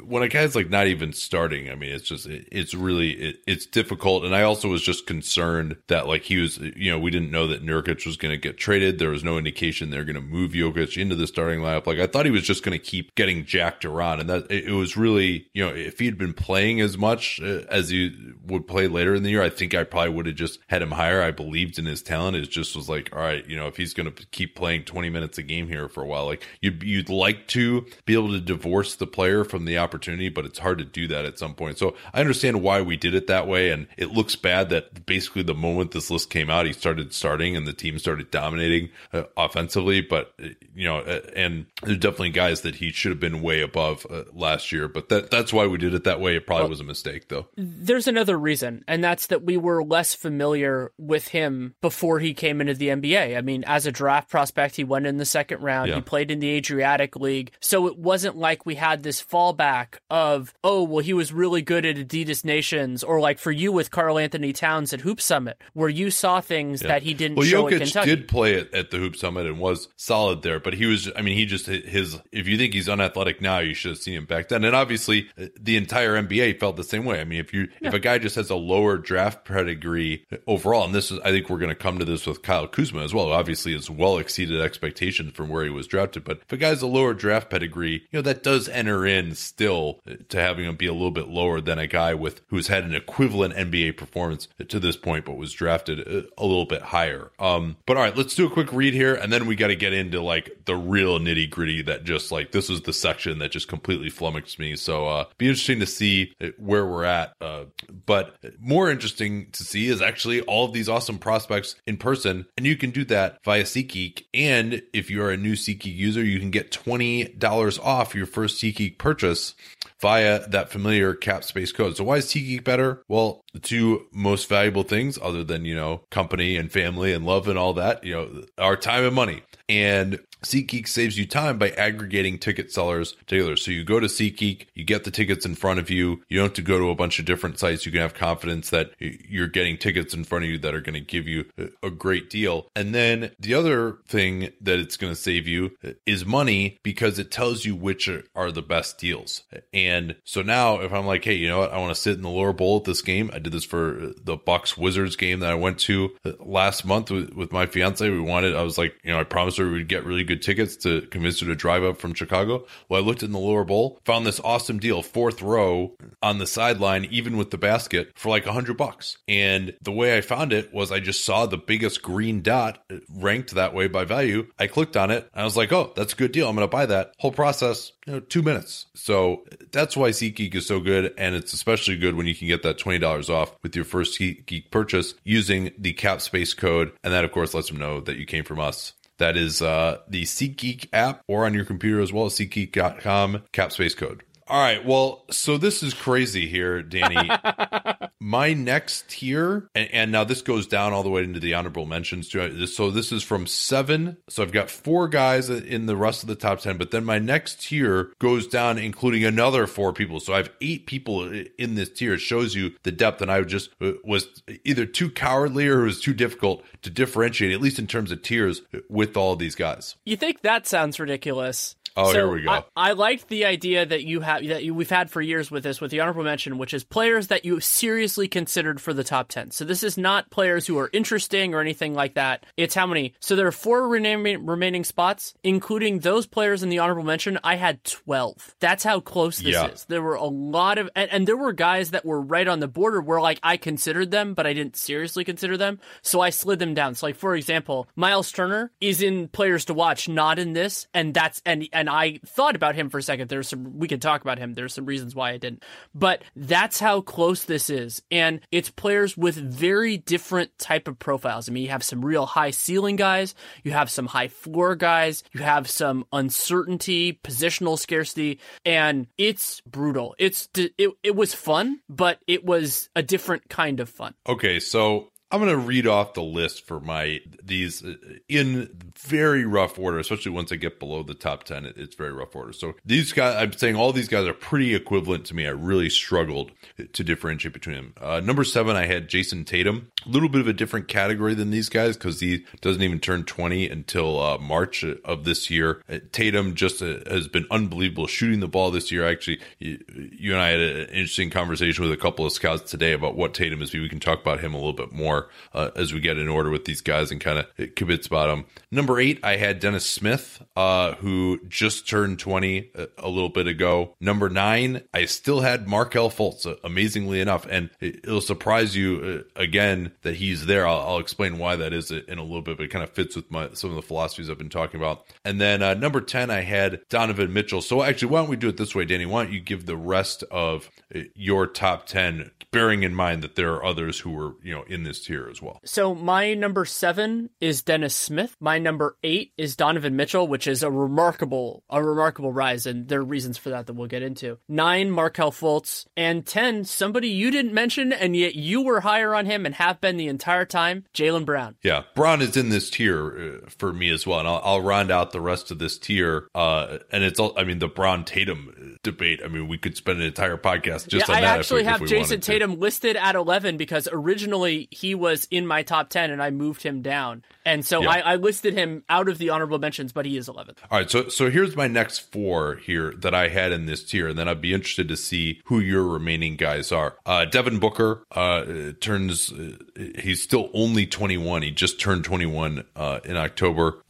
when a guy's like not even starting, I mean, it's just it's really it's difficult. And I also was just concerned that like he was, you know, we didn't know that Nurkic was going to get traded. There was no indication they're going to move Jokic into the starting lineup. Like I thought he was just going to keep getting jacked around, and that it was really, you know, if he had been playing as much as he would play later in the year, I think I probably would have just had him higher. I believed in his talent. It just was like, all right, you know, if he's going to keep playing 20 minutes a game here for a while, like you'd, you'd like to be able to divorce the player from the opportunity, but it's hard to do that at some point. So I understand why we did it that way. And it looks bad that basically the moment this list came out, he started starting and the team started dominating uh, offensively. But, uh, you know, uh, and there's definitely guys that he should have been way above uh, last year. But that that's why we did it that way. It probably well, was a mistake, though. There's another reason, and that's that we were less familiar with him before he came into the NBA. I mean, as a draft prospect, he went in the second round. Yeah. He played in the Adriatic League. So it wasn't like we had this fallback of, oh, well, he was really good at Adidas Nations, or like for you with Karl-Anthony Towns at Hoop Summit, where you saw things yeah. that he didn't well, show Jokic in Kentucky. did play it at the Hoop Summit and was solid there, but he was, I mean, he just, his, if you think he's unathletic now, you should have seen him back then. And obviously, uh, the entire NBA felt the same way. I mean, if you, yeah. if a guy just has a lower draft pedigree overall, and this is, I think we're going to come to this with Kyle Kuzma as well. Obviously, has well exceeded expectations from where he was drafted. But if a guy's a lower draft pedigree, you know that does enter in still to having him be a little bit lower than a guy with who's had an equivalent NBA performance to this point, but was drafted a little bit higher. Um, but all right, let's do a quick read here, and then we got to get into like the real nitty gritty. That just like this is the section that just completely flummoxed me. So uh, be interesting to see where we're at. Uh, but more interesting to see is actually all of these awesome prospects in person. And you can do that via SeatGeek. And if you are a new SeatGeek user, you can get $20 off your first SeatGeek purchase via that familiar cap space code. So why is SeatGeek better? Well, the two most valuable things other than, you know, company and family and love and all that, you know, are time and money. And SeatGeek saves you time by aggregating ticket sellers together. So you go to SeatGeek, you get the tickets in front of you. You don't have to go to a bunch of different sites. You can have confidence that you're getting tickets in front of you that are going to give you a great deal. And then the other thing that it's going to save you is money because it tells you which are the best deals. And so now if I'm like, hey, you know what? I want to sit in the lower bowl at this game. I did this for the Bucks Wizards game that I went to uh, last month with, with my fiance. We wanted, I was like, you know, I promised her we would get really good tickets to convince her to drive up from Chicago. Well, I looked in the lower bowl, found this awesome deal, fourth row on the sideline, even with the basket for like a hundred bucks. And the way I found it was I just saw the biggest green dot ranked that way by value. I clicked on it. And I was like, oh, that's a good deal. I'm going to buy that. Whole process, you know, two minutes. So that's why SeatGeek is so good. And it's especially good when you can get that $20 off with your first SeatGeek purchase using the cap space code. And that, of course, lets them know that you came from us. That is uh, the SeatGeek app or on your computer as well as SeatGeek.com cap space code. All right. Well, so this is crazy here, Danny. My next tier, and, and, now this goes down all the way into the honorable mentions. So this is from seven. So I've got four guys in the rest of the top 10, but then my next tier goes down, including another four people. So I have eight people in this tier. It shows you the depth. And I just uh, was either too cowardly or it was too difficult to differentiate, at least in terms of tiers, with all of these guys. You think that sounds ridiculous? Oh, so here we go. I, I liked the idea that you have that you, we've had for years with this, with the honorable mention, which is players that you seriously considered for the top ten. So this is not players who are interesting or anything like that. It's how many. So there are four remaining remaining spots, including those players in the honorable mention. I had twelve. That's how close this yeah. is. There were a lot of, and, and there were guys that were right on the border where like I considered them, but I didn't seriously consider them. So I slid them down. So like for example, Miles Turner is in players to watch, not in this, and that's and and and I thought about him for a second. There's some we could talk about him. There's some reasons why I didn't. But that's how close this is. And it's players with very different type of profiles. I mean, you have some real high ceiling guys, you have some high floor guys, you have some uncertainty, positional scarcity, and it's brutal. It's it, it was fun, but it was a different kind of fun. Okay, so I'm going to read off the list for my these uh, in very rough order, especially once I get below the top 10. It's very rough order. So these guys, I'm saying all these guys are pretty equivalent to me. I really struggled to differentiate between them. Uh, number seven, I had Jayson Tatum, a little bit of a different category than these guys because he doesn't even turn 20 until uh, March of this year. Uh, Tatum just uh, has been unbelievable shooting the ball this year. Actually, you, you and I had an interesting conversation with a couple of scouts today about what Tatum is. We can talk about him a little bit more more uh, as we get in order with these guys and kind of kibitz about them. Number eight, I had Dennis Smith, uh, who just turned 20 a, a, little bit ago. Number nine, I still had Markelle Fultz, uh, amazingly enough. And it, will surprise you uh, again that he's there. I'll, I'll, explain why that is in a little bit, but it kind of fits with my some of the philosophies I've been talking about. And then uh, number 10, I had Donovan Mitchell. So actually, why don't we do it this way, Danny? Why don't you give the rest of uh, your top 10 bearing in mind that there are others who were, you know, in this tier as well. So my number seven is Dennis Smith. My number eight is Donovan Mitchell, which is a remarkable, a remarkable rise, and there are reasons for that that we'll get into. Nine, Markelle Fultz, and ten, somebody you didn't mention, and yet you were higher on him and have been the entire time, Jaylen Brown. Yeah, Brown is in this tier uh, for me as well, and I'll, I'll round out the rest of this tier. Uh, and it's all, I mean, the Brown Tatum debate. I mean, we could spend an entire podcast just yeah, on I that. I actually have Jayson Tatum Tatum listed at 11 because originally he was in my top 10 and I moved him down. And so yeah. I, I, listed him out of the honorable mentions, but he is 11th. All right. So, so here's my next four here that I had in this tier. And then I'd be interested to see who your remaining guys are. Uh, Devin Booker uh, turns, uh, he's still only 21. He just turned 21 uh, in October.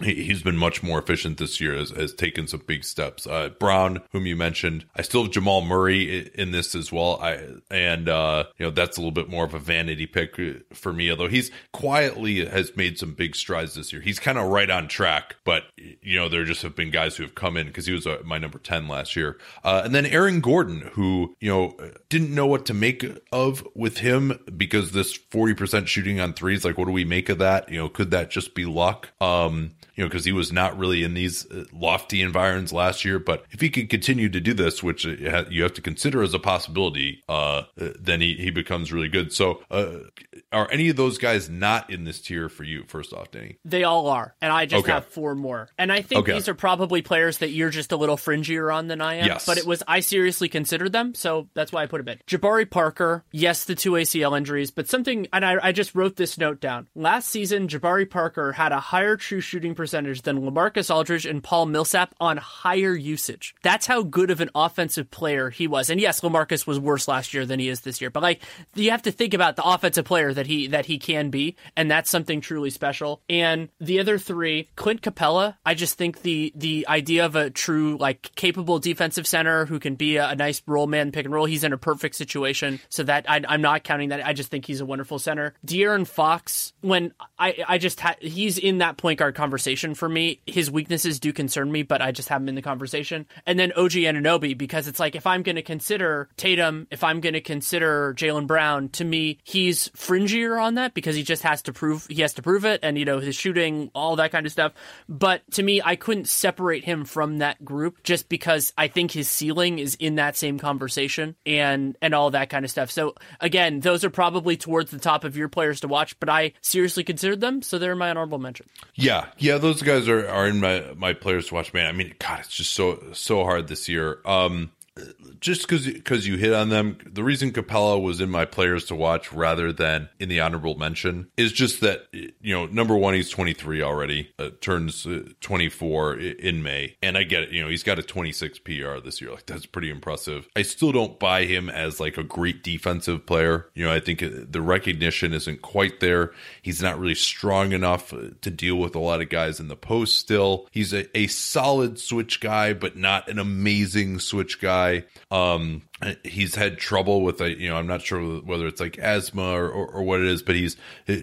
Uh, he's been much more efficient this year, has, has taken some big steps. Uh, Brown, whom you mentioned, I still have Jamal Murray in this as well. I and uh, you know that's a little bit more of a vanity pick for me, although he's quietly has made some big strides this year. He's kind of right on track, but you know there just have been guys who have come in because he was uh, my number ten last year, uh, and then Aaron Gordon, who you know didn't know what to make of with him because this forty percent shooting on threes. Like, what do we make of that? You know, could that just be luck? Um, you know, because he was not really in these uh, lofty environs last year. But if he can continue to do this, which uh, you have to consider as a possibility, uh, then he, he becomes really good. So, uh, are any of those guys not in this tier for you? First off, Danny, they all are, and I just okay. have four more. And I think okay. these are probably players that you're just a little fringier on than I am. Yes. but it was I seriously considered them, so that's why I put him in. Jabari Parker, yes, the two ACL injuries, but something, and I, I just wrote this note down. Last season, Jabari Parker had a higher true shooting percentage than Lamarcus Aldridge and Paul Millsap on higher usage. That's how good of an offensive player he was. And yes, Lamarcus was worse last year than he is this year, but like you have to think about the offensive player that he that he can be, and that's something truly special. And the other three, Clint Capela, I just think the the idea of a true like capable defensive center who can be a, a nice role man pick and roll, he's in a perfect situation. So that I, am not counting that. I just think he's a wonderful center. De'Aaron Fox, when I I just ha- he's in that point guard conversation for me. His weaknesses do concern me, but I just have him in the conversation. And then OG Anunoby because it's like if I'm going to consider Tatum, if I'm going to consider Jaylen Brown, to me he's fringier on that because he just has to prove he has to prove it, and you know his shooting, all that kind of stuff. But to me, I couldn't separate him from that group just because I think his ceiling is in that same conversation and and all that kind of stuff. So again, those are probably towards the top of your players to watch, but I seriously considered them, so they're my honorable mention. Yeah, yeah, those guys are are in my my players to watch. Man, I mean, God, it's just so so hard this year. Um, just because because you hit on them, the reason Capela was in my players to watch rather than in the honorable mention is just that you know number one he's 23 already, uh, turns uh, 24 in May, and I get it. You know he's got a 26 PR this year, like that's pretty impressive. I still don't buy him as like a great defensive player. You know I think uh, the recognition isn't quite there. He's not really strong enough uh, to deal with a lot of guys in the post. Still, he's a, a solid switch guy, but not an amazing switch guy. Um, he's had trouble with a, you know, I'm not sure whether it's like asthma or, or, or, what it is, but he's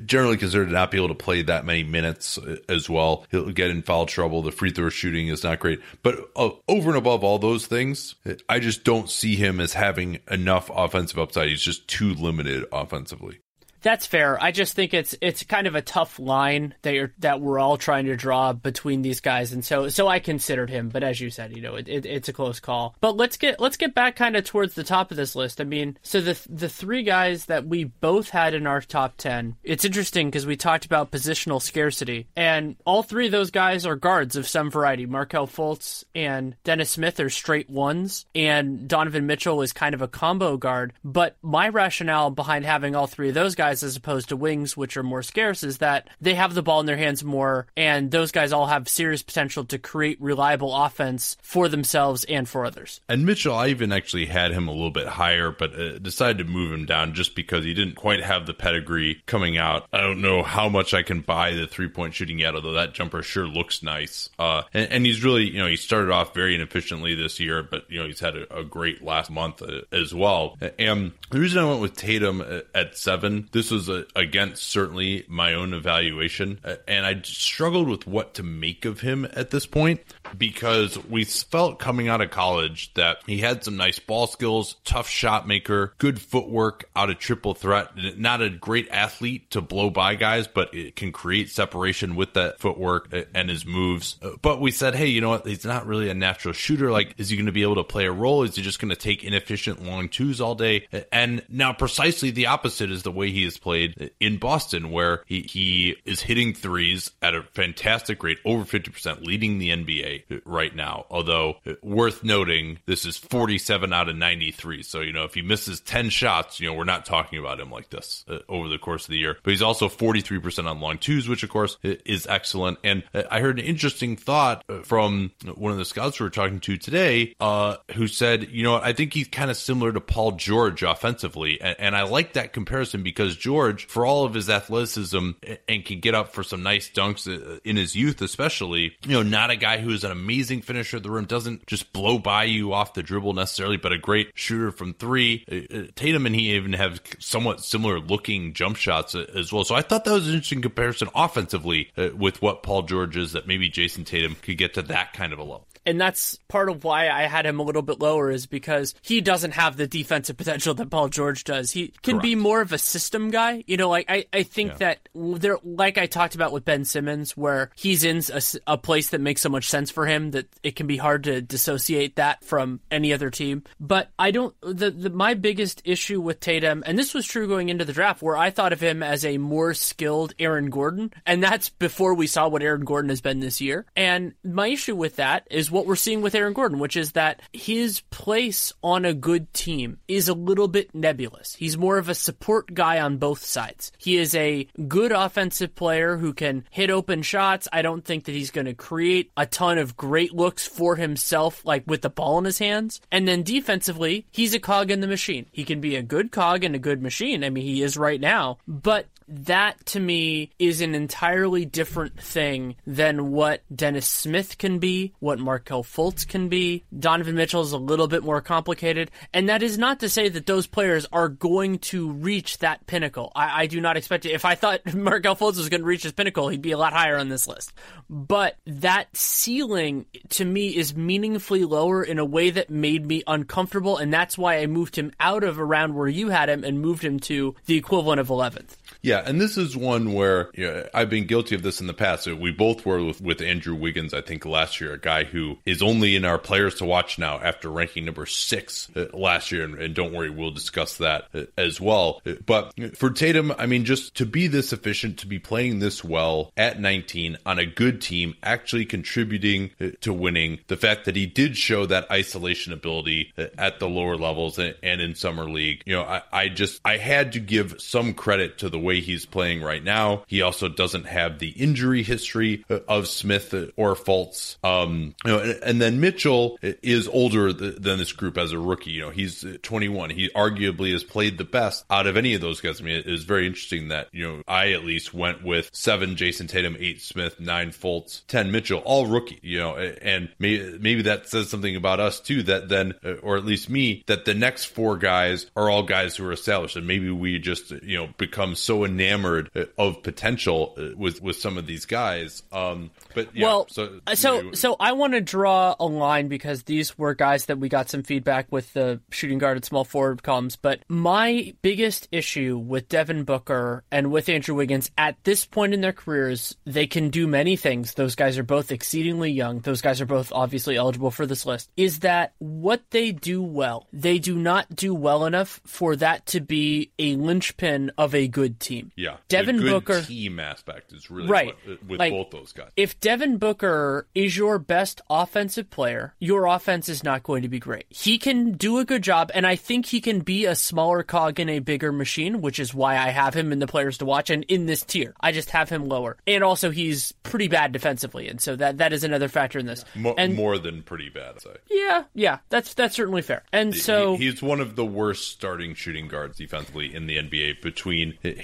generally considered to not be able to play that many minutes uh, as well. He'll get in foul trouble. The free throw shooting is not great, but uh, over and above all those things, I just don't see him as having enough offensive upside. He's just too limited offensively. That's fair. I just think it's it's kind of a tough line that you're, that we're all trying to draw between these guys, and so so I considered him. But as you said, you know, it, it, it's a close call. But let's get let's get back kind of towards the top of this list. I mean, so the the three guys that we both had in our top ten. It's interesting because we talked about positional scarcity, and all three of those guys are guards of some variety. Markelle Fultz and Dennis Smith are straight ones, and Donovan Mitchell is kind of a combo guard. But my rationale behind having all three of those guys guys as opposed to wings, which are more scarce, is that they have the ball in their hands more, and those guys all have serious potential to create reliable offense for themselves and for others. And Mitchell, I even actually had him a little bit higher, but uh, decided to move him down just because he didn't quite have the pedigree coming out. I don't know how much I can buy the three point shooting yet, although that jumper sure looks nice. Uh, and, and, he's really, you know, he started off very inefficiently this year, but, you know, he's had a, a great last month uh, as well. And the reason I went with Tatum uh, at seven, this was a, against certainly my own evaluation, uh, and I struggled with what to make of him at this point because we felt coming out of college that he had some nice ball skills, tough shot maker, good footwork out of triple threat. Not a great athlete to blow by guys, but it can create separation with that footwork uh, and his moves. Uh, but we said, hey, you know what? He's not really a natural shooter. Like, is he going to be able to play a role? Is he just going to take inefficient long twos all day? And now, precisely the opposite is the way he has played in Boston, where he, he is hitting threes at a fantastic rate, over 50%, leading the NBA right now. Although worth noting, this is 47 out of 93. So, you know, if he misses 10 shots, you know, we're not talking about him like this uh, over the course of the year. But he's also 43% on long twos, which of course is excellent. And uh, I heard an interesting thought uh, from one of the scouts we were talking to today, uh, who said, you know, I think he's kind of similar to Paul George offensively. And, and I like that comparison because George, for all of his athleticism and can get up for some nice dunks uh, in his youth, especially, you know, not a guy who is an amazing finisher of the rim, doesn't just blow by you off the dribble necessarily, but a great shooter from three. Uh, uh, Tatum and he even have somewhat similar looking jump shots as well. So I thought that was an interesting comparison offensively with what Paul George is that maybe Jayson Tatum could get to that kind of a level. And that's part of why I had him a little bit lower is because he doesn't have the defensive potential that Paul George does. He can Correct. be more of a system guy. You know, like I, I think yeah. that there, like I talked about with Ben Simmons, where he's in a, a place that makes so much sense for him that it can be hard to dissociate that from any other team. But I don't, the, the my biggest issue with Tatum, and this was true going into the draft, where I thought of him as a more skilled Aaron Gordon, and that's before we saw what Aaron Gordon has been this year. And my issue with that is what we're seeing with Aaron Gordon, which is that his place on a good team is a little bit nebulous. He's more of a support guy on both sides. He is a good offensive player who can hit open shots. I don't think that he's going to create a ton of great looks for himself, like with the ball in his hands. And then defensively, he's a cog in the machine. He can be a good cog in a good machine. I mean, he is right now, but that to me is an entirely different thing than what Dennis Smith can be, what Markelle Fultz can be. Donovan Mitchell is a little bit more complicated, and that is not to say that those players are going to reach that pinnacle. I, I do not expect it. If I thought Markelle Fultz was going to reach his pinnacle, he'd be a lot higher on this list. But that ceiling to me is meaningfully lower in a way that made me uncomfortable, and that's why I moved him out of around where you had him and moved him to the equivalent of 11th. Yeah, and this is one where you know, I've been guilty of this in the past. We both were with, with Andrew Wiggins, I think, last year, a guy who is only in our players to watch now after ranking number six uh, last year. And, and, don't worry, we'll discuss that uh, as well. Uh, but for Tatum, I mean, just to be this efficient, to be playing this well at 19 on a good team, actually contributing to winning, the fact that he did show that isolation ability at the lower levels and, and in Summer League, you know, I, I just, I had to give some credit to the way he's playing right now. He also doesn't have the injury history of Smith or Fultz. Um, you know, and then Mitchell is older than this group as a rookie. You know, he's 21. He arguably has played the best out of any of those guys. I mean, it is very interesting that, you know, I at least went with seven Jayson Tatum, eight Smith, nine Fultz, 10 Mitchell, all rookie, you know, and maybe that says something about us too, that then, or at least me, that the next four guys are all guys who are established. And maybe we just, you know, become so enamored of potential uh, with with some of these guys. Um, but yeah, well, so uh, so, so I want to draw a line because these were guys that we got some feedback with the shooting guard and small forward comes. But my biggest issue with Devin Booker and with Andrew Wiggins at this point in their careers, they can do many things. Those guys are both exceedingly young. Those guys are both obviously eligible for this list. Is that what they do well? They do not do well enough for that to be a linchpin of a good team. Yeah, Devin Booker team aspect is really right what, uh, with like, both those guys. If Devin Booker is your best offensive player, your offense is not going to be great. He can do a good job, and I think he can be a smaller cog in a bigger machine, which is why I have him in the players to watch and in this tier. I just have him lower, and also he's pretty bad defensively, and so that that is another factor in this. Mo- and, more than pretty bad, I'd say. Yeah, yeah, that's that's certainly fair. And so he, he's one of the worst starting shooting guards defensively in the NBA between his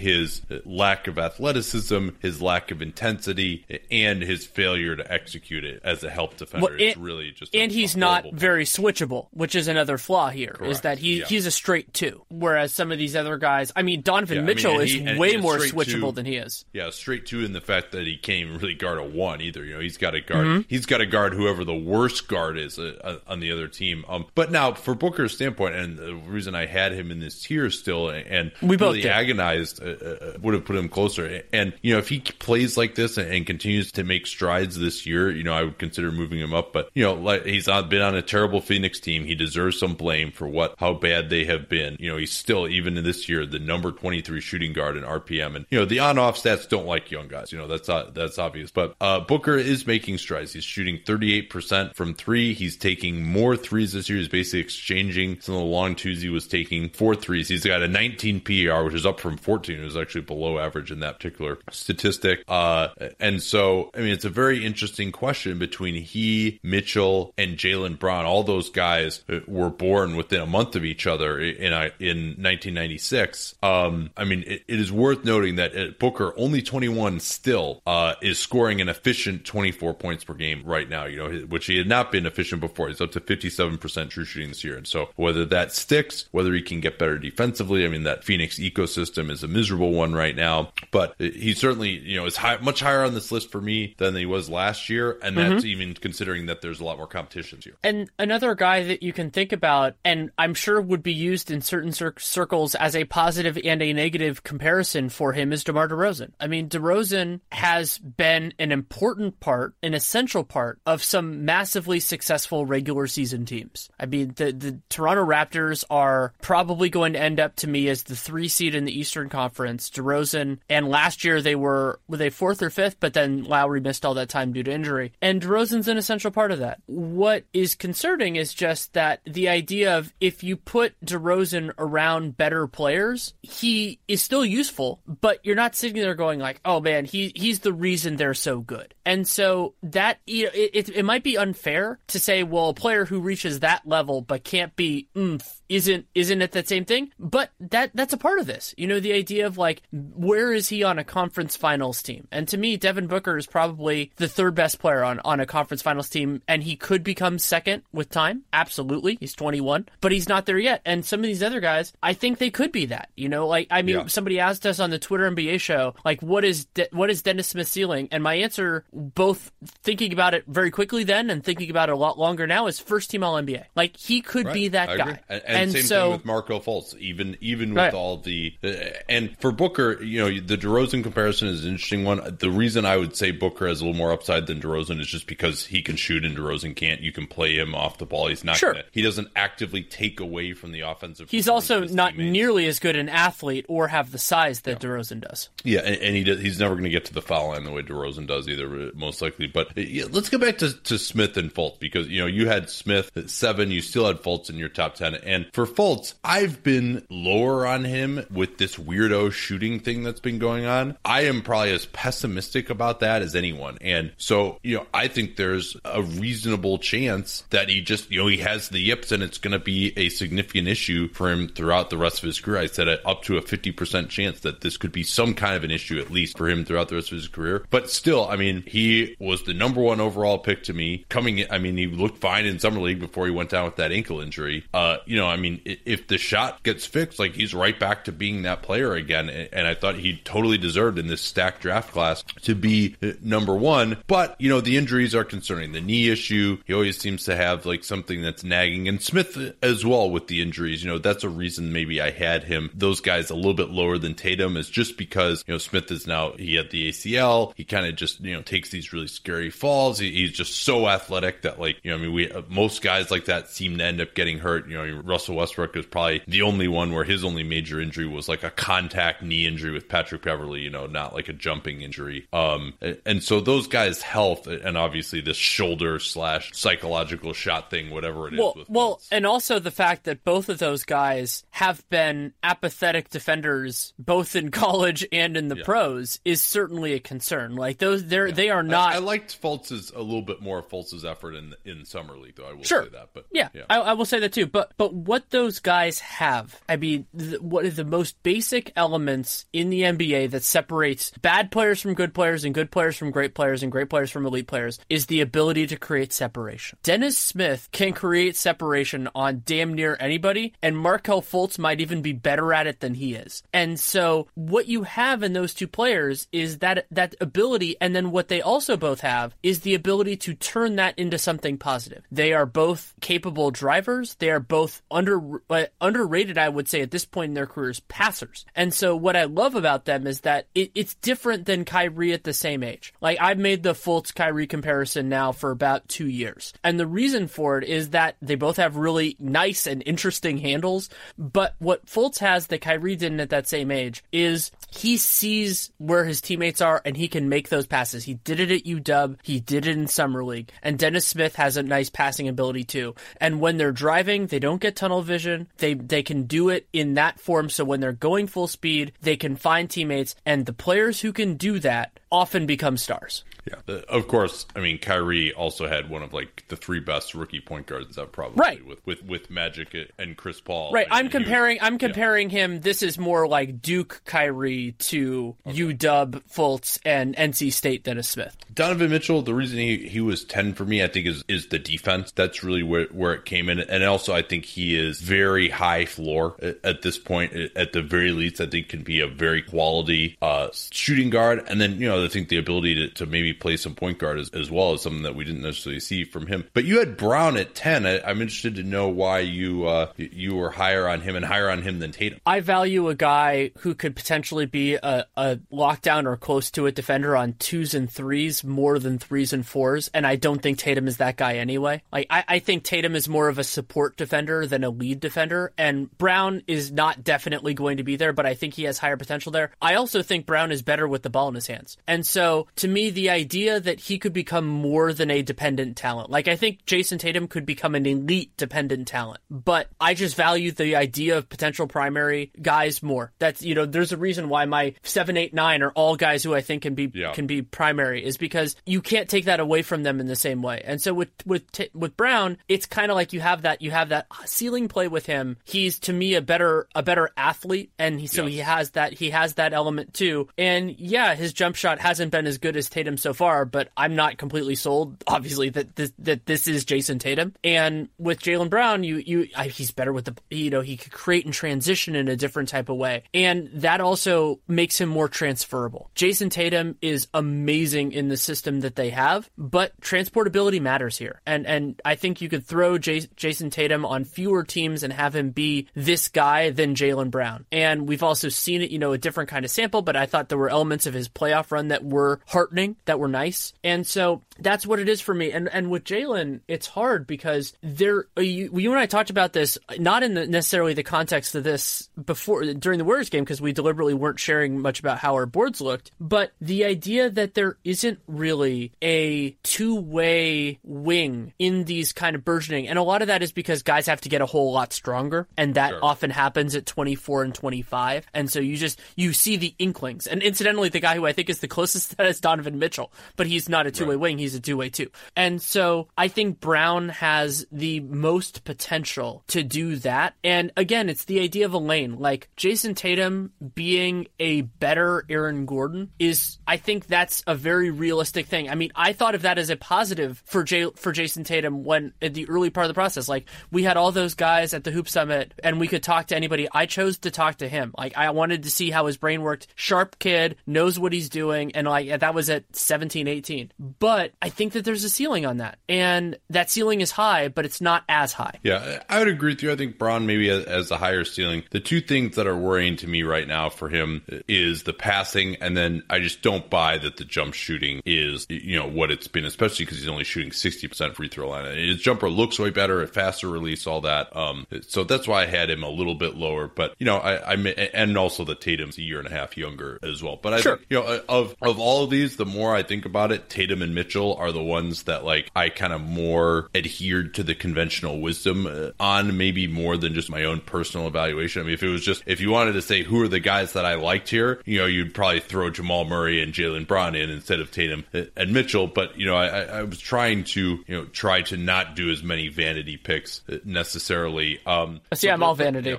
lack of athleticism, his lack of intensity, and his failure to execute it as a help defender. Well, it's really just and he's not very switchable, which is another flaw here. Correct. Is that he yeah. he's a straight two, whereas some of these other guys, I mean, Donovan yeah, Mitchell I mean, he, is way more switchable two, than he is. Yeah, straight two in the fact that he can't even really guard a one either. You know, he's got to guard mm-hmm. he's got to guard whoever the worst guard is uh, uh, on the other team. Um, but now for Booker's standpoint, and the reason I had him in this tier still, and we both really agonized, uh, would have put him closer. And you know, if he plays like this and, and, continues to make strides this year, you know, I would consider moving him up. But you know, like he's on, been on a terrible Phoenix team. He deserves some blame for what how bad they have been. You know, he's still even in this year the number twenty three shooting guard in RPM. And you know, the on off stats don't like young guys. You know, that's uh, that's obvious. But uh, Booker is making strides. He's shooting thirty eight percent from three. He's taking more threes this year. He's basically exchanging some of the long twos he was taking for threes. He's got a 19 PR, which is up from 14. Was actually below average in that particular statistic. Uh, and so, I mean, it's a very interesting question between he, Mitchell, and Jaylen Brown. All those guys were born within a month of each other in in 1996. Um, I mean, it, it is worth noting that uh, Booker, only 21 still, uh, is scoring an efficient 24 points per game right now. You know, which he had not been efficient before. He's up to 57% true shooting this year. And so, whether that sticks, whether he can get better defensively, I mean, that Phoenix ecosystem is a miserable one right now, but he certainly, you know, is high, much higher on this list for me than he was last year. And that's mm-hmm. even considering that there's a lot more competition here. And another guy that you can think about, and I'm sure would be used in certain cir- circles as a positive and a negative comparison for him is DeMar DeRozan. I mean, DeRozan has been an important part, an essential part of some massively successful regular season teams. I mean, the, the Toronto Raptors are probably going to end up to me as the three seed in the Eastern Conference. DeRozan, and last year they were, were they fourth or fifth, but then Lowry missed all that time due to injury. And DeRozan's an essential part of that. What is concerning is just that the idea of if you put DeRozan around better players, he is still useful, but you're not sitting there going like, oh man, he, he's the reason they're so good. And so that, you know, it, it, it might be unfair to say, well, a player who reaches that level but can't be oomph isn't isn't it that same thing? But that that's a part of this. You know, the idea of like where is he on a conference finals team? And to me, Devin Booker is probably the third best player on on a conference finals team, and he could become second with time. Absolutely, he's 21, but he's not there yet. And some of these other guys, I think they could be that. You know, like I mean, yeah. somebody asked us on the Twitter NBA show, like what is De- what is Dennis Smith's ceiling? And my answer, both thinking about it very quickly then and thinking about it a lot longer now, is first team All NBA. Like he could right. be that guy. And, and, and, same so, thing with Markelle Fultz, even even with right. all the uh, and for Booker, you know, the DeRozan comparison is an interesting one. The reason I would say Booker has a little more upside than DeRozan is just because he can shoot and DeRozan can't. You can play him off the ball. He's not sure. Gonna, he doesn't actively take away from the offensive. He's also not teammates. nearly as good an athlete or have the size that yeah. DeRozan does. Yeah, and, and he does, he's never going to get to the foul line the way DeRozan does either, most likely. But uh, yeah, let's get back to, to Smith and Fultz because you know you had Smith at seven, you still had Fultz in your top ten, and for Fultz, I've been lower on him with this weirdo shooting thing that's been going on. I am probably as pessimistic about that as anyone. And so, you know, I think there's a reasonable chance that he just, you know, he has the yips and it's going to be a significant issue for him throughout the rest of his career. I said up to a 50% chance that this could be some kind of an issue, at least for him throughout the rest of his career. But still, I mean, he was the number one overall pick to me coming in. I mean, he looked fine in summer league before he went down with that ankle injury. Uh, you know, I mean, if the shot gets fixed, like he's right back to being that player again. And I thought he totally deserved in this stacked draft class to be uh, number one. But, you know, the injuries are concerning. The knee issue, he always seems to have like something that's nagging. And Smith as well with the injuries, you know, that's a reason maybe I had him, those guys a little bit lower than Tatum is just because, you know, Smith is now, he had the ACL. He kind of just, you know, takes these really scary falls. He, he's just so athletic that like, you know, I mean, we, uh, most guys like that seem to end up getting hurt. You know, Russell Westbrook is probably the only one where his only major injury was like a contact knee injury with Patrick Beverley, you know, not like a jumping injury. Um, and so those guys' health and obviously this shoulder slash psychological shot thing, whatever it is. well, Well, and also the fact that both of those guys have been apathetic defenders, both in college and in the yeah. pros, is certainly a concern. Like those, they're yeah. they are not. I, I liked Fultz's a little bit more Fultz's effort in in summer league, though. I will sure. say that, but yeah, yeah. I, I will say that too. But but what those guys have, I mean, what is the most basic elements in the NBA that separates bad players from good players and good players from great players and great players from elite players is the ability to create separation. Dennis Smith can create separation on damn near anybody, and Markelle Fultz might even be better at it than he is. And so what you have in those two players is that that ability, and then what they also both have is the ability to turn that into something positive. They are both capable drivers. They are both under underrated, I would say, at this point in their careers, passers. And so what I love about them is that it, it's different than Kyrie at the same age. Like I've made the Fultz Kyrie comparison now for about two years. And the reason for it is that they both have really nice and interesting handles. But what Fultz has that Kyrie didn't at that same age is he sees where his teammates are and he can make those passes. He did it at UW. He did it in Summer League. And Dennis Smith has a nice passing ability too. And when they're driving, they don't get tunnel vision. They they can do it in that form so when they're going full speed, they can find teammates and the players who can do that often become stars. Yeah, uh, of course. I mean, Kyrie also had one of like the three best rookie point guards that probably Right. with with with Magic and Chris Paul. Right, I'm he was- comparing. I'm comparing him. This is more like Duke, Kyrie to UW, Fultz, and NC State Dennis Smith. Donovan Mitchell, the reason he, he was 10 for me, I think, is is the defense. That's really where, where it came in. And also, I think he is very high floor at, at this point. At the very least, I think can be a very quality uh, shooting guard. And then, you know, I think the ability to, to maybe play some point guard as, as well as something that we didn't necessarily see from him. But you had Brown at 10. I, I'm interested to know why you uh, you were higher on him and higher on him than Tatum. I value a guy who could potentially be a, a lockdown or close to it defender on twos and threes more than threes and fours, and I don't think Tatum is that guy anyway. Like I, I think Tatum is more of a support defender than a lead defender, and Brown is not definitely going to be there, but I think he has higher potential there. I also think Brown is better with the ball in his hands. And so to me, the idea that he could become more than a dependent talent, like I think Jayson Tatum could become an elite dependent talent, but I just value the idea of potential primary guys more. That's you know, there's a reason why my seven, eight, nine are all guys who I think can be Yeah. can be primary is because you can't take that away from them in the same way. And so with with with Brown, it's kind of like you have that you have that ceiling play with him. He's to me a better a better athlete, and he, so Yes. he has that he has that element too. And yeah, his jump shot hasn't been as good as Tatum so far, but I'm not completely sold. Obviously, that this that this is Jayson Tatum, and with Jaylen Brown, you you I, he's better with the you know he could create and transition in a different type of way, and that also makes him more transferable. Jayson Tatum is amazing in the system that they have, but transportability matters here, and and I think you could throw Jas- Jayson Tatum on fewer teams and have him be this guy than Jaylen Brown. And we've also seen it, you know, a different kind of sample, but I thought there were elements of his playoff run that were heartening, that were nice. And so that's what it is for me. And and with Jaylen, it's hard because there uh, you, you and I talked about this not in the, necessarily the context of this before during the Warriors game because we deliberately weren't sharing much about how our boards looked, but the idea that there isn't really a two-way wing in these kind of burgeoning, and a lot of that is because guys have to get a whole lot stronger, and that often happens at 24 and 25, and so you just you see the inklings. And incidentally, the guy who I think is the closest to that is Donovan Mitchell, but he's not a two-way wing; he's a two-way two. And so I think Brown has the most potential to do that. And again, it's the idea of a lane. Like Jayson Tatum being a better Aaron Gordon is, I think that's a very realistic thing. I mean, I thought of that as a positive for J- for Jayson Tatum when in the early part of the process, like we had all those guys at the Hoop Summit and we could talk to anybody. I chose to talk to him. Like I wanted to see how his brain worked. Sharp kid, knows what he's doing, and like that was at 17, 18. But I think that there's a ceiling on that, and that ceiling is high, but it's not as high. Yeah, I would agree with you. I think Brown maybe has, has the higher ceiling. The two things that are worrying to me right now for him is the passing, and then I just don't buy that the jump shooting is you know what it's been, especially because he's only shooting sixty percent free throw line. His jumper looks way better, a faster release, all that. Um, so that's why I had him a little bit lower. But you know, I, I and also the Tatum's a year and a half younger as well. But I Sure. think you know of of all of these, the more I think about it, Tatum and Mitchell are the ones that like I kind of more adhered to the conventional wisdom uh, on, maybe more than just my own personal evaluation. I mean, if it was just if you wanted to say who are the guys that I liked here, you know, you'd probably throw Jamal Murray and Jaylen Brown in instead of Tatum uh, and Mitchell. But you know, I, I I was trying to you know try to not do as many vanity picks uh, necessarily. Um, See, I'm all vanity. Yeah,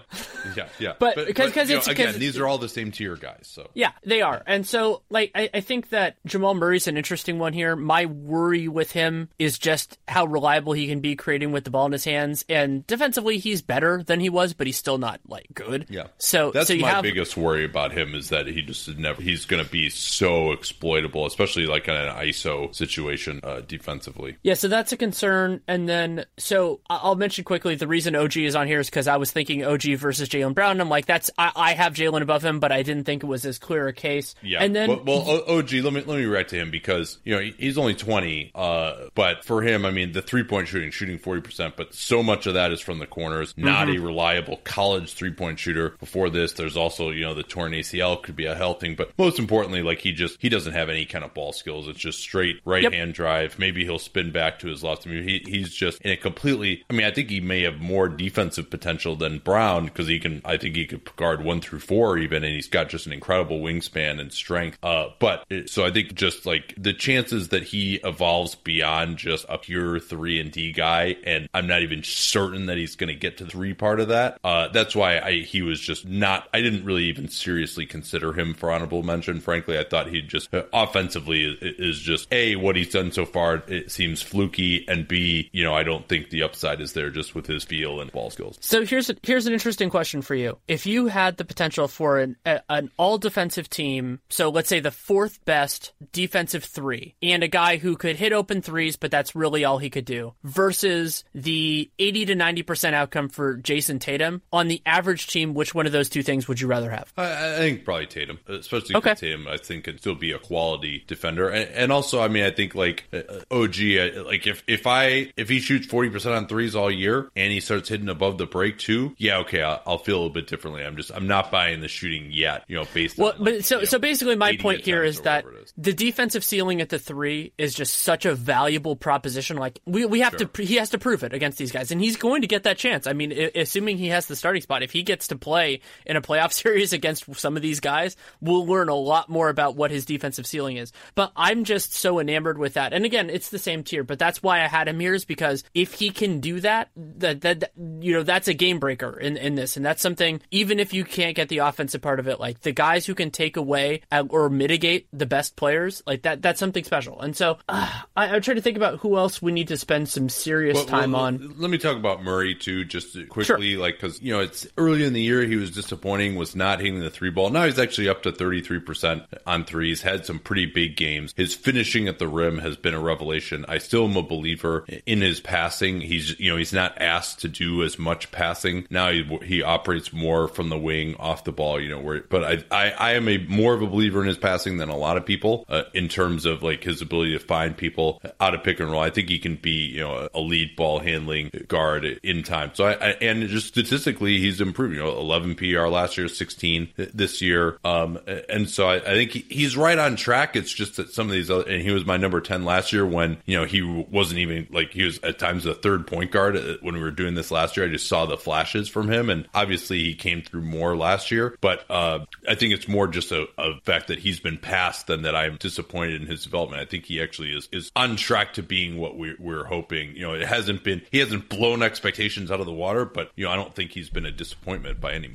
yeah, yeah. But- because- because you know, it's- again, because- these are all the same tier guys. So Yeah, they are. And so, like, I, I think that Jamal Murray's an interesting one here. My worry with him is just how reliable he can be creating with the ball in his hands. And defensively, he's better than he was, but he's still not, like, good. Yeah. So, that's so my have. biggest worry about him is that he just never he's going to be so exploitable, especially like in an ISO situation uh, defensively. Yeah, so that's a concern. And then, so I'll mention quickly the reason OG is on here is because I was thinking OG versus Jaylen Brown. I'm like, that's I, I have Jaylen above him, but I didn't think it was as clear a case. Yeah. and then well, well OG, let me let me react to him because you know he's only twenty, uh, but for him, I mean, the three point shooting, shooting forty percent, but so much of that is from the corners. Not Mm-hmm. a reliable college three point shooter. Before this, there's also you know the torn ACL could be a health thing, but most importantly, like he just he doesn't have any kind of ball skills. It's just straight right hand drive. Maybe he'll spin back to his left. I mean, he, he's just in a completely. I mean, I think he may have more defensive potential than Brown because he can. I think he could guard one through four even, and he's got just an incredible wingspan and strength. Uh, but it, so I think just like like the chances that he evolves beyond just a pure three and D guy, and I'm not even certain that he's going to get to three part of that. Uh, that's why I, he was just not. I didn't really even seriously consider him for honorable mention. Frankly, I thought he just uh, offensively is, is just a what he's done so far. It seems fluky, and b you know I don't think the upside is there just with his feel and ball skills. So here's a, here's an interesting question for you. If you had the potential for an a, an all defensive team, so let's say the fourth best defensive three, and a guy who could hit open threes, but that's really all he could do, versus the 80 to 90 percent outcome for Jayson Tatum on the average team, which one of those two things would you rather have? I, I think probably Tatum, especially okay. Tatum. I think could still be a quality defender, and, and also, I mean, I think like uh, OG, uh, like if if I if he shoots 40 percent on threes all year and he starts hitting above the break too, yeah, okay, I'll, I'll, feel a little bit differently. I'm just I'm not buying the shooting yet, you know, based well, on. Like, but so so basically, my point here is that is. the defensive ceiling at the three is just such a valuable proposition. Like we we have sure. to he has to prove it against these guys, and he's going to get that chance. I mean, assuming he has the starting spot, if he gets to play in a playoff series against some of these guys, we'll learn a lot more about what his defensive ceiling is. But I'm just so enamored with that. And again, it's the same tier, but that's why I had him here is because if he can do that, that that you know that's a game breaker in in this, and that's something even if you can't get the offensive part of it, like the guys who can take away or mitigate the best players, like that that's something special. And so uh, I, I'm trying to think about who else we need to spend some serious well, time well, on. Let me talk about Murray too, just quickly, sure. like because you know it's early in the year he was disappointing, was not hitting the three ball. Now he's actually up to 33 percent on threes, had some pretty big games. His finishing at the rim has been a revelation. I still am a believer in his passing. He's you know he's not asked to do as much passing now. He, he operates more from the wing off the ball. You know where, but I I, I am a more of a believer in his passing than a lot of people uh, in terms of like his ability to find people out of pick and roll. I think he can be you know a lead ball handling guard in time. So I, I and just statistically he's improved. You know 11 PR last year, 16 this year. Um and so I, I think he, he's right on track. It's just that some of these other, and he was my number 10 last year when you know he wasn't even like he was at times the third point guard uh, when we were doing this last year. I just saw the flashes from him, and obviously he came through more last year. But uh, I think it's more just a, a, fact that he's been passed than that I'm disappointed in his development. I think he actually is is on track to being what we, we're hoping. You know, it hasn't been he hasn't blown expectations out of the water, but you know I don't think he's been a disappointment by any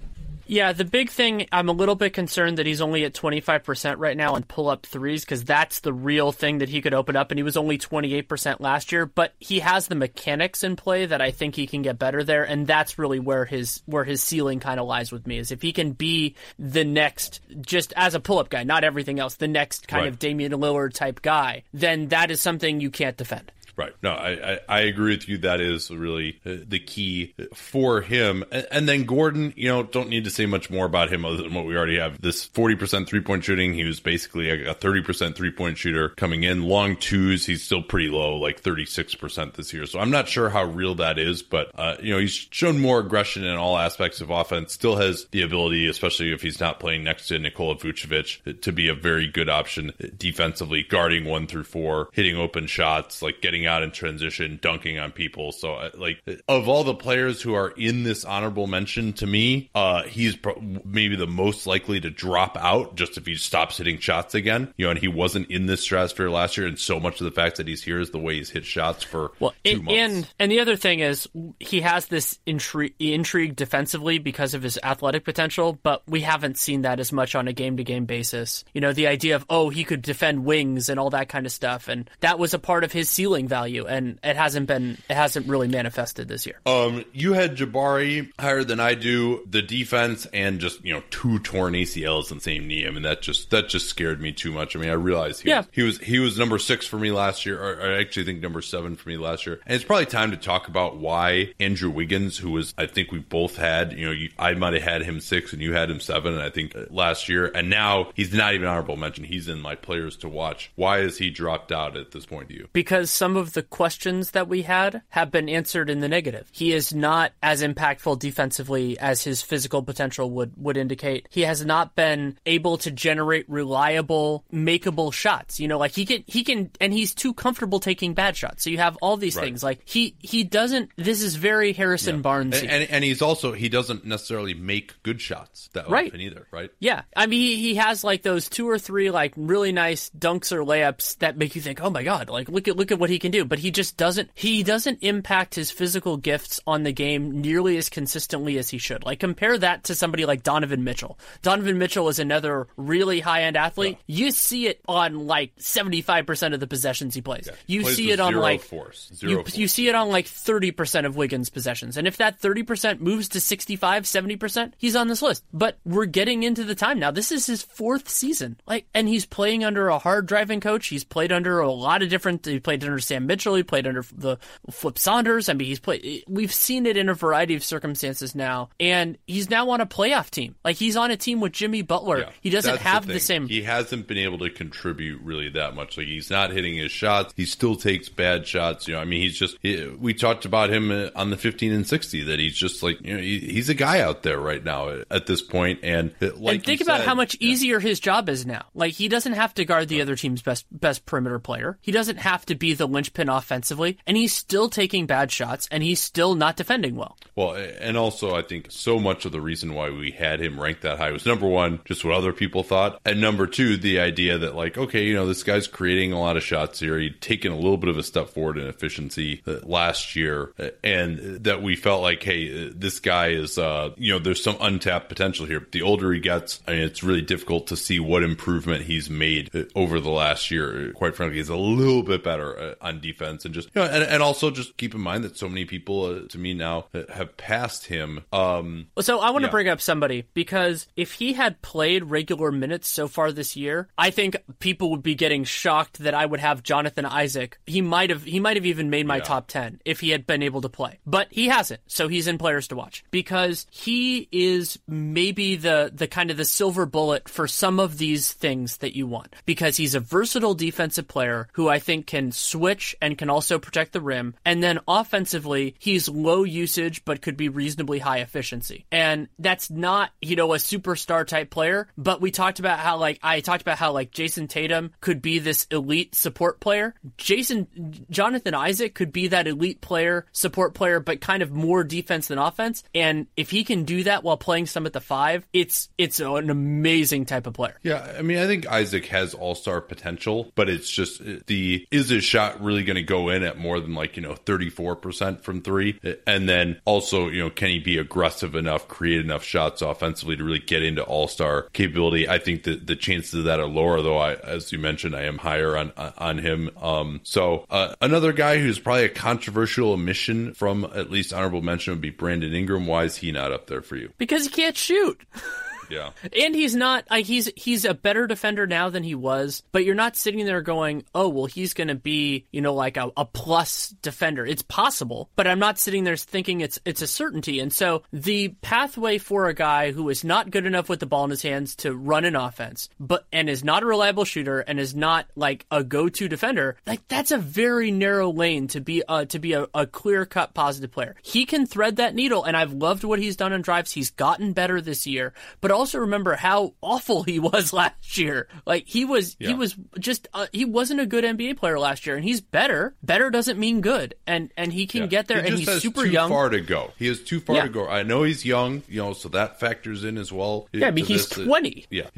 yeah, the big thing, I'm a little bit concerned that he's only at 25% right now on pull up threes because that's the real thing that he could open up. And he was only 28% last year, but he has the mechanics in play that I think he can get better there. And that's really where his, where his ceiling kind of lies with me is if he can be the next, just as a pull up guy, not everything else, the next kind right. of Damian Lillard type guy, then that is something you can't defend. Right. No, I, I, I, agree with you. That is really uh, the key for him. And, and, then Gordon, you know, don't need to say much more about him other than what we already have. This 40% three point shooting, he was basically a, a 30% three point shooter coming in. Long twos, he's still pretty low, like 36% this year. So I'm not sure how real that is, but, uh, you know, he's shown more aggression in all aspects of offense, still has the ability, especially if he's not playing next to Nikola Vucevic, to be a very good option defensively, guarding one through four, hitting open shots, like getting out in transition, dunking on people. So, uh, like, of all the players who are in this honorable mention to me, uh, he's pro- maybe the most likely to drop out just if he stops hitting shots again. You know, and he wasn't in this stratosphere last year, and so much of the fact that he's here is the way he's hit shots for well, two and, months. And and the other thing is he has this intri- intrigue defensively because of his athletic potential, but we haven't seen that as much on a game to game basis. You know, the idea of oh he could defend wings and all that kind of stuff, and that was a part of his ceiling value and it hasn't been it hasn't really manifested this year. Um, you had Jabari higher than I do. The defense and just you know two torn ACLs in the same knee. I mean that just that just scared me too much. I mean I realized he, yeah. was, he was he was number six for me last year, or I actually think number seven for me last year. And it's probably time to talk about why Andrew Wiggins, who was I think we both had, you know, you, I might have had him six and you had him seven, and I think uh, last year, and now he's not even honorable mention. He's in my players to watch. Why has he dropped out at this point to you? Because some of the questions that we had have been answered in the negative. He is not as impactful defensively as his physical potential would, would indicate. He has not been able to generate reliable, makeable shots. You know, like he can, he can, and he's too comfortable taking bad shots. So you have all these Right. things. Like he, he doesn't, this is very Harrison Barnes. And, and and he's also he doesn't necessarily make good shots that Right. often either, right? Yeah, I mean, he, he has like those two or three like really nice dunks or layups that make you think, oh my god, like look at look at what he can do. But he just doesn't. He doesn't impact his physical gifts on the game nearly as consistently as he should. Like compare that to somebody like Donovan Mitchell. Donovan Mitchell is another really high end athlete. You see it on like seventy five percent of the possessions he plays. You Plays see it on like force, zero you, force. you see it on like 30% of Wiggins' possessions. And if that 30% moves to 65, 70%, he's on this list. But we're getting into the time now. This is his fourth season. Like, and he's playing under a hard driving coach. He's played under a lot of different, he played under Sam Mitchell. He played under the Flip Saunders. I mean, he's played, we've seen it in a variety of circumstances now. And he's now on a playoff team. Like, he's on a team with Jimmy Butler. Yeah, he doesn't have the, thing. same. He hasn't been able to contribute really that much. Like he's not hitting his shots. He still takes bad shots. You know, I mean, he's just. He, we talked about him uh, on the 15 and 60 that he's just like you know he, he's a guy out there right now at, at this point. And uh, like and think about said- how much Yeah. easier his job is now. Like he doesn't have to guard the other team's best best perimeter player. He doesn't have to be the linchpin offensively, and he's still taking bad shots, and he's still not defending well. Well, and also I think so much of the reason why we had him ranked that high was number one, just what other people thought, and number two, the idea that like, okay, you know, this guy's creating a lot of shots here. He'd taken a little bit of a step forward in efficiency uh, last year, uh, and that we felt like, hey, uh, this guy is, uh, you know, there's some untapped potential here. The older he gets, I mean, it's really difficult to see what improvement he's made over the last year. Quite frankly, he's a little bit better uh, on defense, and just you know, and, and also just keep in mind that so many people, uh, to me now, uh, have passed him. Um, So I want to Yeah. bring up somebody because if he had played regular minutes so far this year, I think people would be getting shocked that I would have Jonathan Isaac. He might have he might have even made my Yeah. top 10 if he had been able to play. But he hasn't. So he's in players to watch because he is maybe the the kind of the silver bullet for some of these things that you want because he's a versatile defensive player who I think can switch and can also protect the rim. And then offensively, he's low usage but could be reasonably high efficiency. And that's not, you know, a superstar type player, but we talked about how like I talked about how like Jayson Tatum could be this elite support player. Jason Jonathan Isaac could be that elite player, support player, but kind of more defense than offense. And if he can do that while playing some at the five, it's it's an amazing type of player. Yeah, I mean, I think Isaac has all star potential, but it's just the is his shot really going to go in at more than like you know thirty four percent from three, and then also you know can he be aggressive enough, create enough shots offensively to really get into all star capability? I think that the chances of that are lower, though. I, as you mentioned, I am higher on on him. Um, so uh, another guy who's probably a controversial omission from at least honorable mention would be Brandon Ingram. Why is he not up there for you? Because he can't shoot. Yeah. And he's not like he's he's a better defender now than he was, but you're not sitting there going, "Oh, well he's going to be, you know, like a, a plus defender." It's possible, but I'm not sitting there thinking it's it's a certainty. And so the pathway for a guy who is not good enough with the ball in his hands to run an offense, but and is not a reliable shooter and is not like a go-to defender, like that's a very narrow lane to be uh to be a, a clear-cut positive player. He can thread that needle and I've loved what he's done on drives. He's gotten better this year, but also remember how awful he was last year. Like he was, he was just, uh, he wasn't a good NBA player last year, and he's better. Better doesn't mean good, and and he can Yeah. get there, He and just he's has super too young. far to go. He is too far Yeah. to go. I know he's young, you know, so that factors in as well. Yeah, I mean, he's this. 20. Yeah,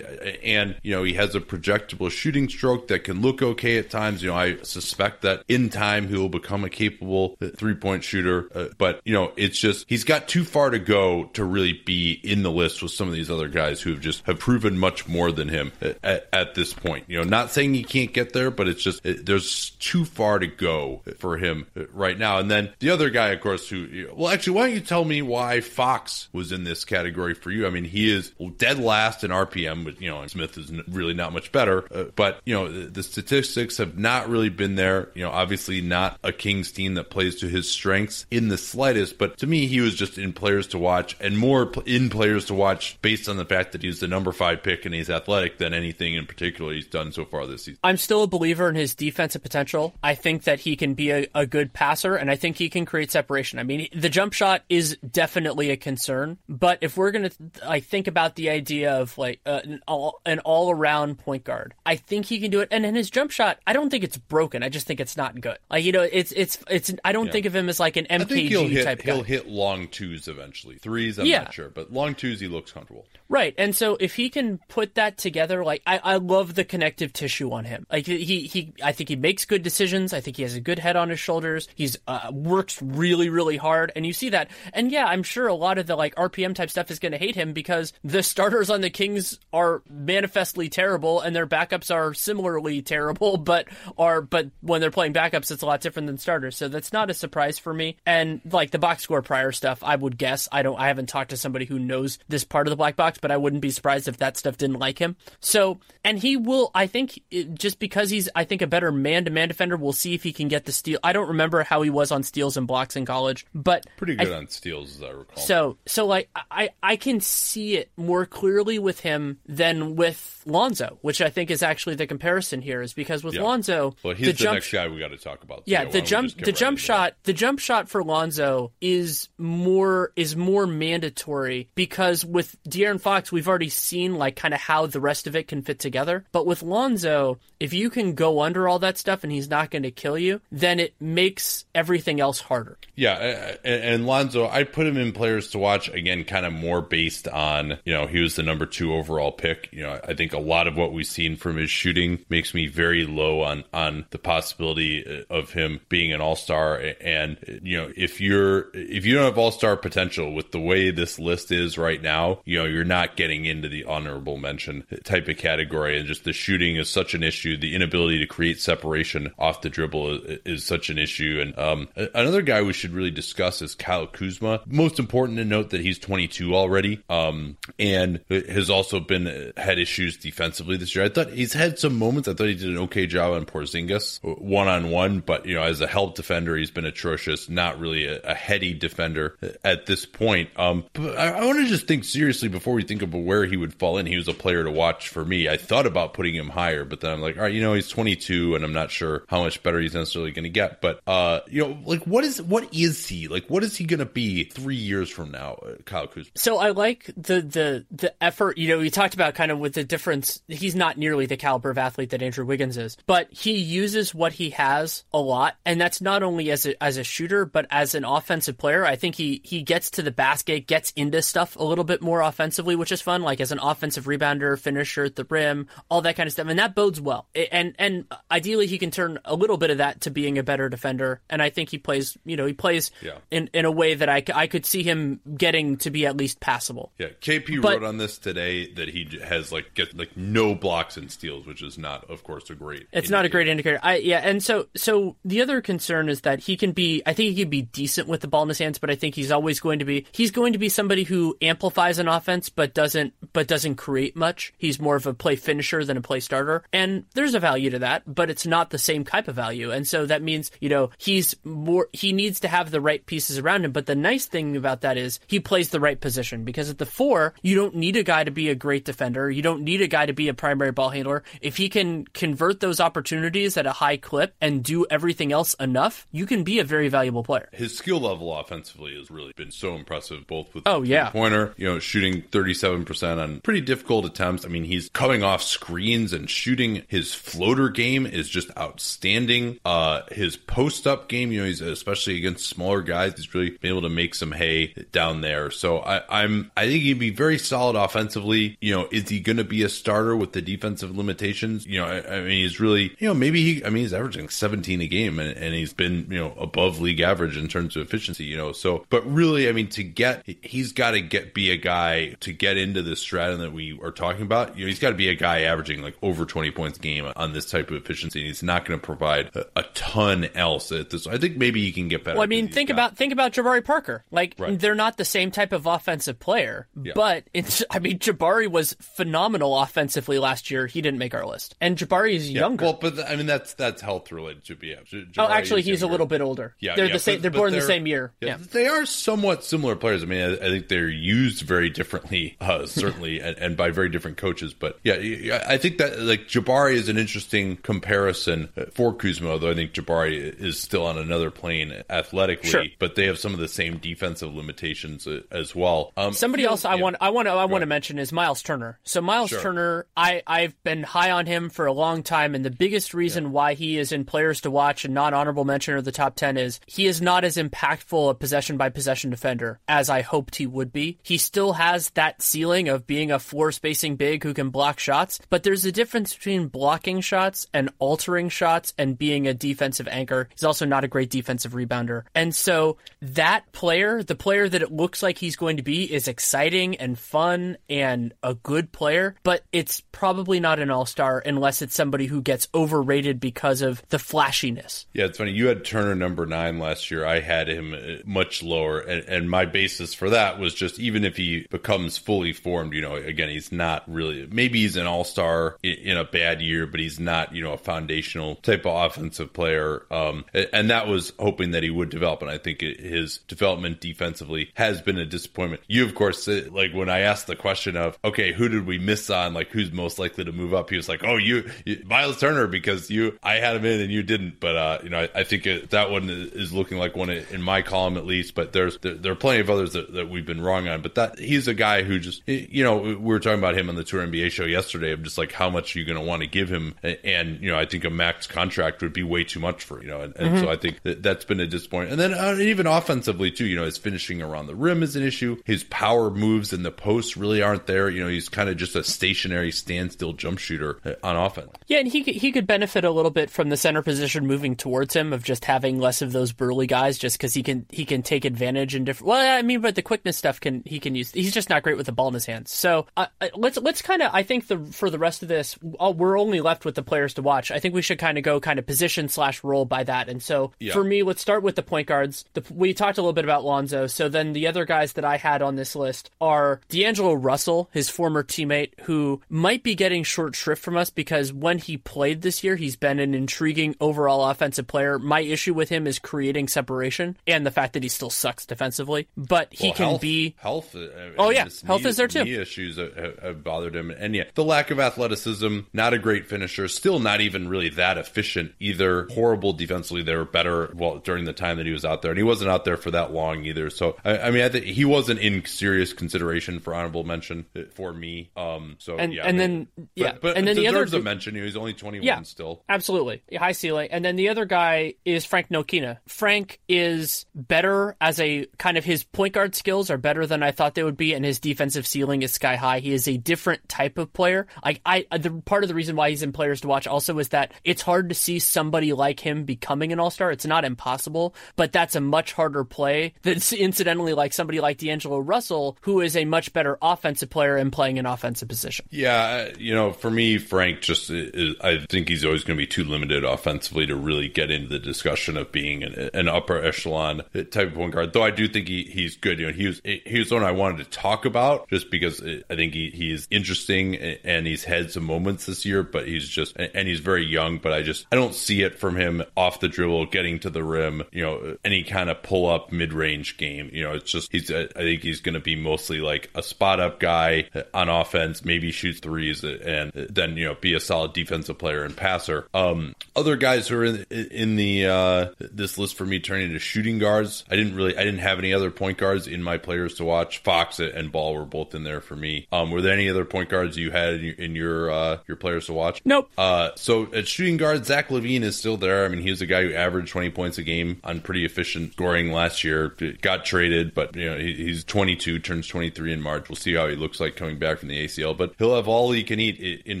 and you know he has a projectable shooting stroke that can look okay at times. You know, I suspect that in time he will become a capable three point shooter. Uh, but you know, it's just he's got too far to go to really be in the list with some of these other guys who have just have proven much more than him at, at this point. You know, not saying he can't get there, but it's just it, there's too far to go for him right now. And then the other guy, of course, who well, actually, why don't you tell me why Fox was in this category for you? I mean, he is dead last in RPM, but you know, Smith is really not much better. Uh, but you know, the, the statistics have not really been there. You know, obviously not a Kings team that plays to his strengths in the slightest. But to me, he was just in players to watch and more in players to watch based on on the fact that he's the number five pick and he's athletic than anything in particular he's done so far this season. I'm still a believer in his defensive potential. I think that he can be a, a good passer, and I think he can create separation. I mean, the jump shot is definitely a concern, but if we're gonna, I think about the idea of like uh, an all an all around point guard, I think he can do it. And in his jump shot, I don't think it's broken. I just think it's not good. Like you know, it's it's it's. I don't think of him as like an I think MKG he'll hit, type guy. he'll hit long twos eventually. Threes, I'm Yeah. not sure, but long twos he looks comfortable. Right. And so if he can put that together, like I, I love the connective tissue on him. Like he, he, I think he makes good decisions. I think he has a good head on his shoulders. He's, uh, works really, really hard. And you see that. And yeah, I'm sure a lot of the like RPM type stuff is going to hate him because the starters on the Kings are manifestly terrible and their backups are similarly terrible, but are, but when they're playing backups, it's a lot different than starters. So that's not a surprise for me. And like the box score prior stuff, I would guess. I don't, I haven't talked to somebody who knows this part of the black box, but I wouldn't be surprised if that stuff didn't like him. So, and he will, I think, just because he's, I think, a better man to man defender, we'll see if he can get the steal. I don't remember how he was on steals and blocks in college, but Pretty I good on steals, as I recall. so, so like I, I can see it more clearly with him than with Lonzo, which I think is actually the comparison here. Is because with Yeah. Lonzo, well, he's the, jump next guy we got to talk about. Yeah, why the jump the right jump shot the jump shot for Lonzo is more is more mandatory because with De'Aaron Fox we've already seen like kind of how the rest of it can fit together. But with Lonzo, if you can go under all that stuff and he's not going to kill you, then it makes everything else harder. Yeah, and Lonzo, I put him in players to watch again, kind of more based on you know he was the number two overall pick. You know, I think a lot of what we've seen from his shooting makes me very low on on the possibility uh, of him being an all star. And you know, if you're if you don't have all star potential with the way this list is right now, you know, you're not getting into the honorable mention type of category. And just the shooting is such an issue. The inability to create separation off the dribble is, is such an issue. And um, another guy we should really discuss is Kyle Kuzma. Most important to note that he's 22 already, um, and has also been uh, had issues defensively this year. I thought he's had some moments. I thought he did an okay job on Porzingis one on one, but you know, as a help defender, he's been atrocious. Not really a, a heady defender at this point. Um, but I, I want to just think seriously before we think about where he would fall in. He was a player to watch for me. I thought about putting him higher, but then I'm like, all right, you know, he's 22, and I'm not sure how much better he's necessarily going to get. But uh, you know, like what is what is he like? What is he going to be three years from now, uh, Kyle Kuzma? So I like the the the effort. You know, we talked about kind of with the difference. He's not nearly the caliber of athlete that Andrew Wiggins is, but he uses what he has a lot, and that's not only as a as a shooter, but as an offensive player. I think he he gets to the basket, gets into stuff a little bit more offensively, which is fun. Like as an offensive rebounder, finisher at the rim, all that kind of stuff, and that bodes well. And and ideally, he can turn a little bit of that to being a better defender. And I think he plays. You know, he plays Yeah. in in a way that I, I could see him getting to be at least passable. Yeah, KP But- wrote on this today that he has like get like no blocks and steals, which is not, of course, a great. It's not a great indicator. I yeah, and so so the other concern is that he can be I think he can be decent with the ball in his hands, but I think he's always going to be he's going to be somebody who amplifies an offense but doesn't but doesn't create much. He's more of a play finisher than a play starter. And there's a value to that, but it's not the same type of value. And so that means, you know, he's more he needs to have the right pieces around him. But the nice thing about that is he plays the right position because at the four, you don't need a guy to be a great defender. You don't need a guy to be a primary ball handler. If he can convert those opportunities at a high clip and do everything else enough, you can be a very valuable player. His skill level offensively has really been so impressive, both with Oh, the yeah. pointer, you know, shooting 37% on pretty difficult attempts. I mean, he's coming off screens and shooting. His floater game is just outstanding. Uh, his post up game, you know, he's especially against smaller guys, he's really been able to make some hay down there. So I, I'm, I think he'd be very solid offensively. You know, is he going to be a starter with the defensive limitations? You know, I, I mean, he's really, you know, maybe he, I mean, he's averaging 17 a game and, and he's been, you know, above league average in terms of efficiency, you know, so, but really, I mean, to get, he's got to get, be a guy to get into this stratum that we are talking about. You know, he's got to be a guy averaging like over 20 points a game on this type of efficiency. And he's not going to provide a, a ton else at this. I think maybe he can get better. Well, I mean, think got- about think about Jabari Parker. Like Right. they're not the same type of offensive player, Yeah. but it's. I mean, Jabari was phenomenal offensively last year. He didn't make our list, and Jabari is Yeah, younger. Well, but th- I mean, that's that's health related to yeah. J- oh, actually, he's a little bit older. Yeah, they're yeah, the same. but- they're but born the they're- same year. Yeah. They are somewhat similar players. I mean, I, I think they're used very differently differently, uh, certainly, and, and, by very different coaches. But yeah, I think that like Jabari is an interesting comparison for Kuzma, though I think Jabari is still on another plane athletically, sure. but they have some of the same defensive limitations uh, as well. Um, Somebody else I want I want to I want to mention is Miles Turner. So Miles sure. Turner, I I've been high on him for a long time, and the biggest reason yeah. why he is in players to watch and not honorable mention of the top ten is he is not as impactful a possession by possession defender as I hoped he would be. He still has that ceiling of being a floor spacing big who can block shots, but there's a difference between blocking shots and altering shots and being a defensive anchor. He's also not a great defensive rebounder. And so that player, the player that it looks like he's going to be, is exciting and fun and a good player, but it's probably not an all star unless it's somebody who gets overrated because of the flashiness. Yeah, it's funny. You had Turner number nine last year. I had him uh, much lower. And, and my basis for that was just even if he becomes fully formed, you know, again, he's not really, maybe he's an all star in, in, a bad year, but he's not, you know, a foundational type of offensive player. Um, and that was hoping that he would develop. And I think his development defensively has been a disappointment. You, of course, like when I asked the question of, okay, who did we miss on? Like, who's most likely to move up? He was like, oh, you, you Miles Turner, because you, I had him in and you didn't. But, uh, you know, I, I think it, that one is looking like one in my column at least. But there's, there, there, are plenty of others that, that we've been wrong on. But that he's a guy who just, you know, we were talking about him on the Tour NBA show yesterday of just like how much you're going to want to give him. And, you know, I think a max contract would be way too much for, you know, and, and mm-hmm. so I think that that's been a disappointment. And then uh, even offensively, too, you know, his finishing around the rim is an issue. His power moves in the post really aren't there. You know, he's kind of just a stationary standstill jump shooter uh, on offense. Yeah, and he he could benefit a little bit from the center position moving towards him of just having less of those burly guys, just because he can he can take advantage in different. Well, I mean, but the quickness stuff can he can use. He's just not great with the ball in his hands. So uh, uh let's let's kind of. I think the for the rest of this, uh, we're only left with the players to watch. I think we should kind of go kind of position slash role by that. And so yeah. for me, let's start with the point guards. The, we talked a little bit about Lonzo. So then the other guys that I had on this list are D'Angelo Russell, his former teammate, who might be getting short shrift from us because when he played this year, he's been an intriguing overall offensive player. My issue with him is creating separation and the fact that he still sucks defensively, but he well, can health, be health. Uh, oh yeah, health knee, is there too. Knee issues have, have bothered him, and yeah, the lack of athleticism, not a great finisher, still not even really that efficient either. Horrible defensively, they were better well during the time that he was out there, and he wasn't out there for that long either. So I, I mean, I think he wasn't in serious consideration for honorable mention for me. Um, so and, yeah, and then yeah, but, but and then the other a mention. He's only twenty one yeah, still. Absolutely, high ceiling. And then the other guy is Frank Ntilikina. Frank is better as a kind of his point guard skills are better than I thought they would be, and his defensive ceiling is sky high. He is a different type of player. Like I, uh, the part of the reason why he's in players to watch also is that it's hard to see somebody like him becoming an all star. It's not impossible, but that's a much harder play. That's incidentally like somebody like D'Angelo Russell, who is a much better offensive player and playing an offensive position. Yeah, uh, you know, for me, Frank just uh, I think he's always going to be too limited offensively to really get into the discussion of being an, an upper echelon type of point guard. Though I do think he, he's good. You know, he was he was one I wanted to talk about just because I think he, he's interesting and he's had some moments this year, but he's just and he's very young. But I just I don't see it from him off the dribble, getting to the rim. You know, any kind of pull up mid range game. You know, it's just he's I think he's going to be mostly like a spot up guy on offense, maybe shoots threes, and then you know be a solid defensive player and passer. Um, other guys who are in in the uh, this list for me turning into shooting guards. I didn't really I didn't have any other point guards in my players to watch. Fox and Ball were both in there for me. Um, were there any other point guards you had in your, in your uh, your players to watch? Nope. Uh, so at shooting guard, Zach LaVine is still there. I mean, he was a guy who averaged 20 points a game on pretty efficient scoring last year. Got traded, but you know he, he's 22, turns 23 in March. We'll see how he looks like coming back from the ACL, but he'll have all he can eat in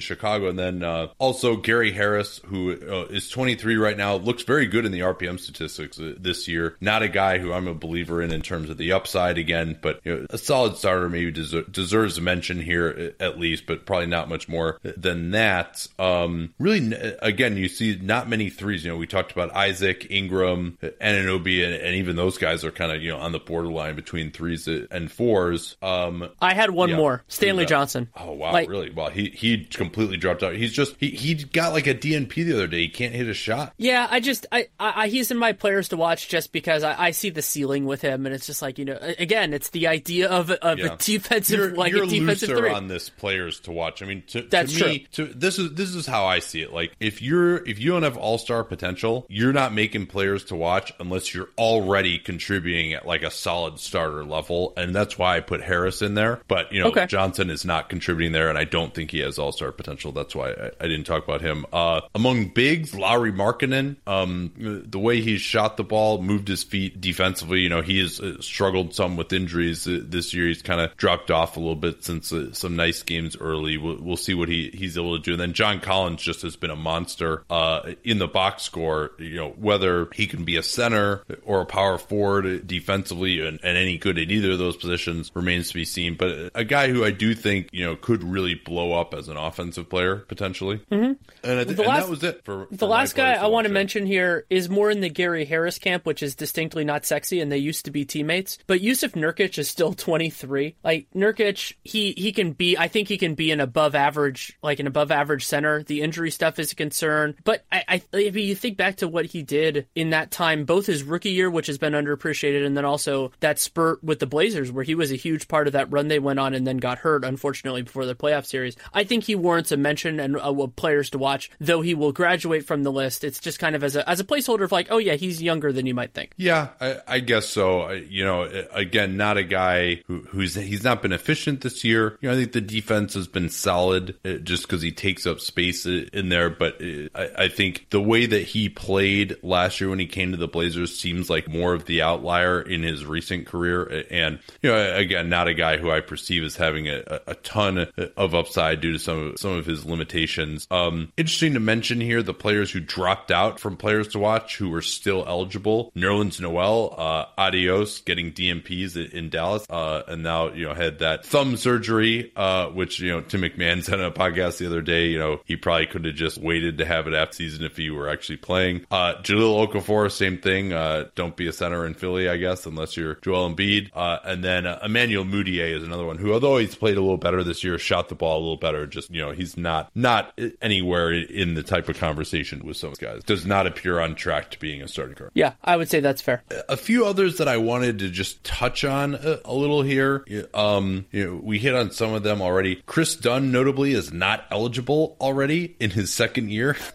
Chicago. And then uh, also Gary Harris, who uh, is 23 right now, looks very good in the RPM statistics uh, this year. Not a guy who I'm a believer in in terms of the upside again, but you know, a solid starter maybe deser- deserves a mention here at least, but probably not much more than that. Um, really, again, you see not many threes. You know, we talked about Isaac, Ingram, Anunoby, and, and even those guys are kind of you know on the borderline between threes and fours. Um, I had one yeah, more, Stanley Johnson. Oh wow, like, really? Well, he he completely dropped out. He's just he he got like a DNP the other day. He can't hit a shot. Yeah, I just I, I he's in my players to watch just because I, I see the ceiling with him, and it's just like you know again, it's the idea of of yeah. a defensive you're, like you're a defensive looser three. on this players to watch. I mean, to, That's to me, to, this is this is how I see it. Like if you're if you don't have all star potential, you're not making players to watch unless you're already contributing at like a solid starter level, and that's why I put Harris in there. But you know, Okay. Johnson is not contributing there, and I don't think he has all star potential. That's why I, I didn't talk about him. Uh, among bigs, Lauri Markkanen, um, the way he shot the ball, moved his feet defensively. You know, he has uh, struggled some with injuries uh, this year. He's kind of dropped off a little bit since uh, some nice games early. We'll, we'll see what he, he's able to do. And then John Collins just has been a monster uh, in the box score. You know, whether he can be a center or a power forward defensively and, and any good at either of those positions remains to be seen. But a guy who I do think, you know, could really blow up as an offensive player potentially. Mm-hmm. And, I th- The and last- that was it for, The for my last guy I want to mention here is more in the Gary Harris camp, which is distinctly not sexy, and they used to be teammates. But Yusuf Nurkic is still 23. Like Nurkic, he he can be. I think he can be an above average, like an above average center. The injury stuff is a concern, but I, I if you think back to what he did in that time, both his rookie year, which has been underappreciated, and then also that spurt with the Blazers, where he was a huge part of that run they went on, and then got hurt, unfortunately, before the playoff series. I think he warrants a mention and uh, players to watch, though he will graduate from the list. It's just kind of as a as a placeholder of like, oh yeah, he's younger than you might think. Yeah, I, I guess so. I- You know, again, not a guy who, who's he's not been efficient this year. You know, I think the defense has been solid uh, just because he takes up space uh, in there. But uh, I, I think the way that he played last year when he came to the Blazers seems like more of the outlier in his recent career. And you know, again, not a guy who I perceive as having a, a- ton of upside due to some of, some of his limitations. Um, interesting to mention here the players who dropped out from players to watch who were still eligible. Nerlens Noel, uh, adios, getting DNPs in, in Dallas, uh, and now you know had that thumb surgery, uh, which you know Tim McMahon said on a podcast the other day. You know he probably could have just waited to have it after season if he were actually playing. Uh, Jahlil Okafor, same thing. Uh, don't be a center in Philly, I guess, unless you're Joel Embiid. Uh, and then uh, Emmanuel Mudiay is another one who, although he's played a little better this year, shot the ball a little better. Just you know he's not not anywhere in the type of conversation with some of these guys. Does not appear on track to being a starting guard Yeah, I would say that's fair. a few others that I wanted to just touch on a, a little here. Um, you know, we hit on some of them already. Kris Dunn, notably, is not eligible already in his second year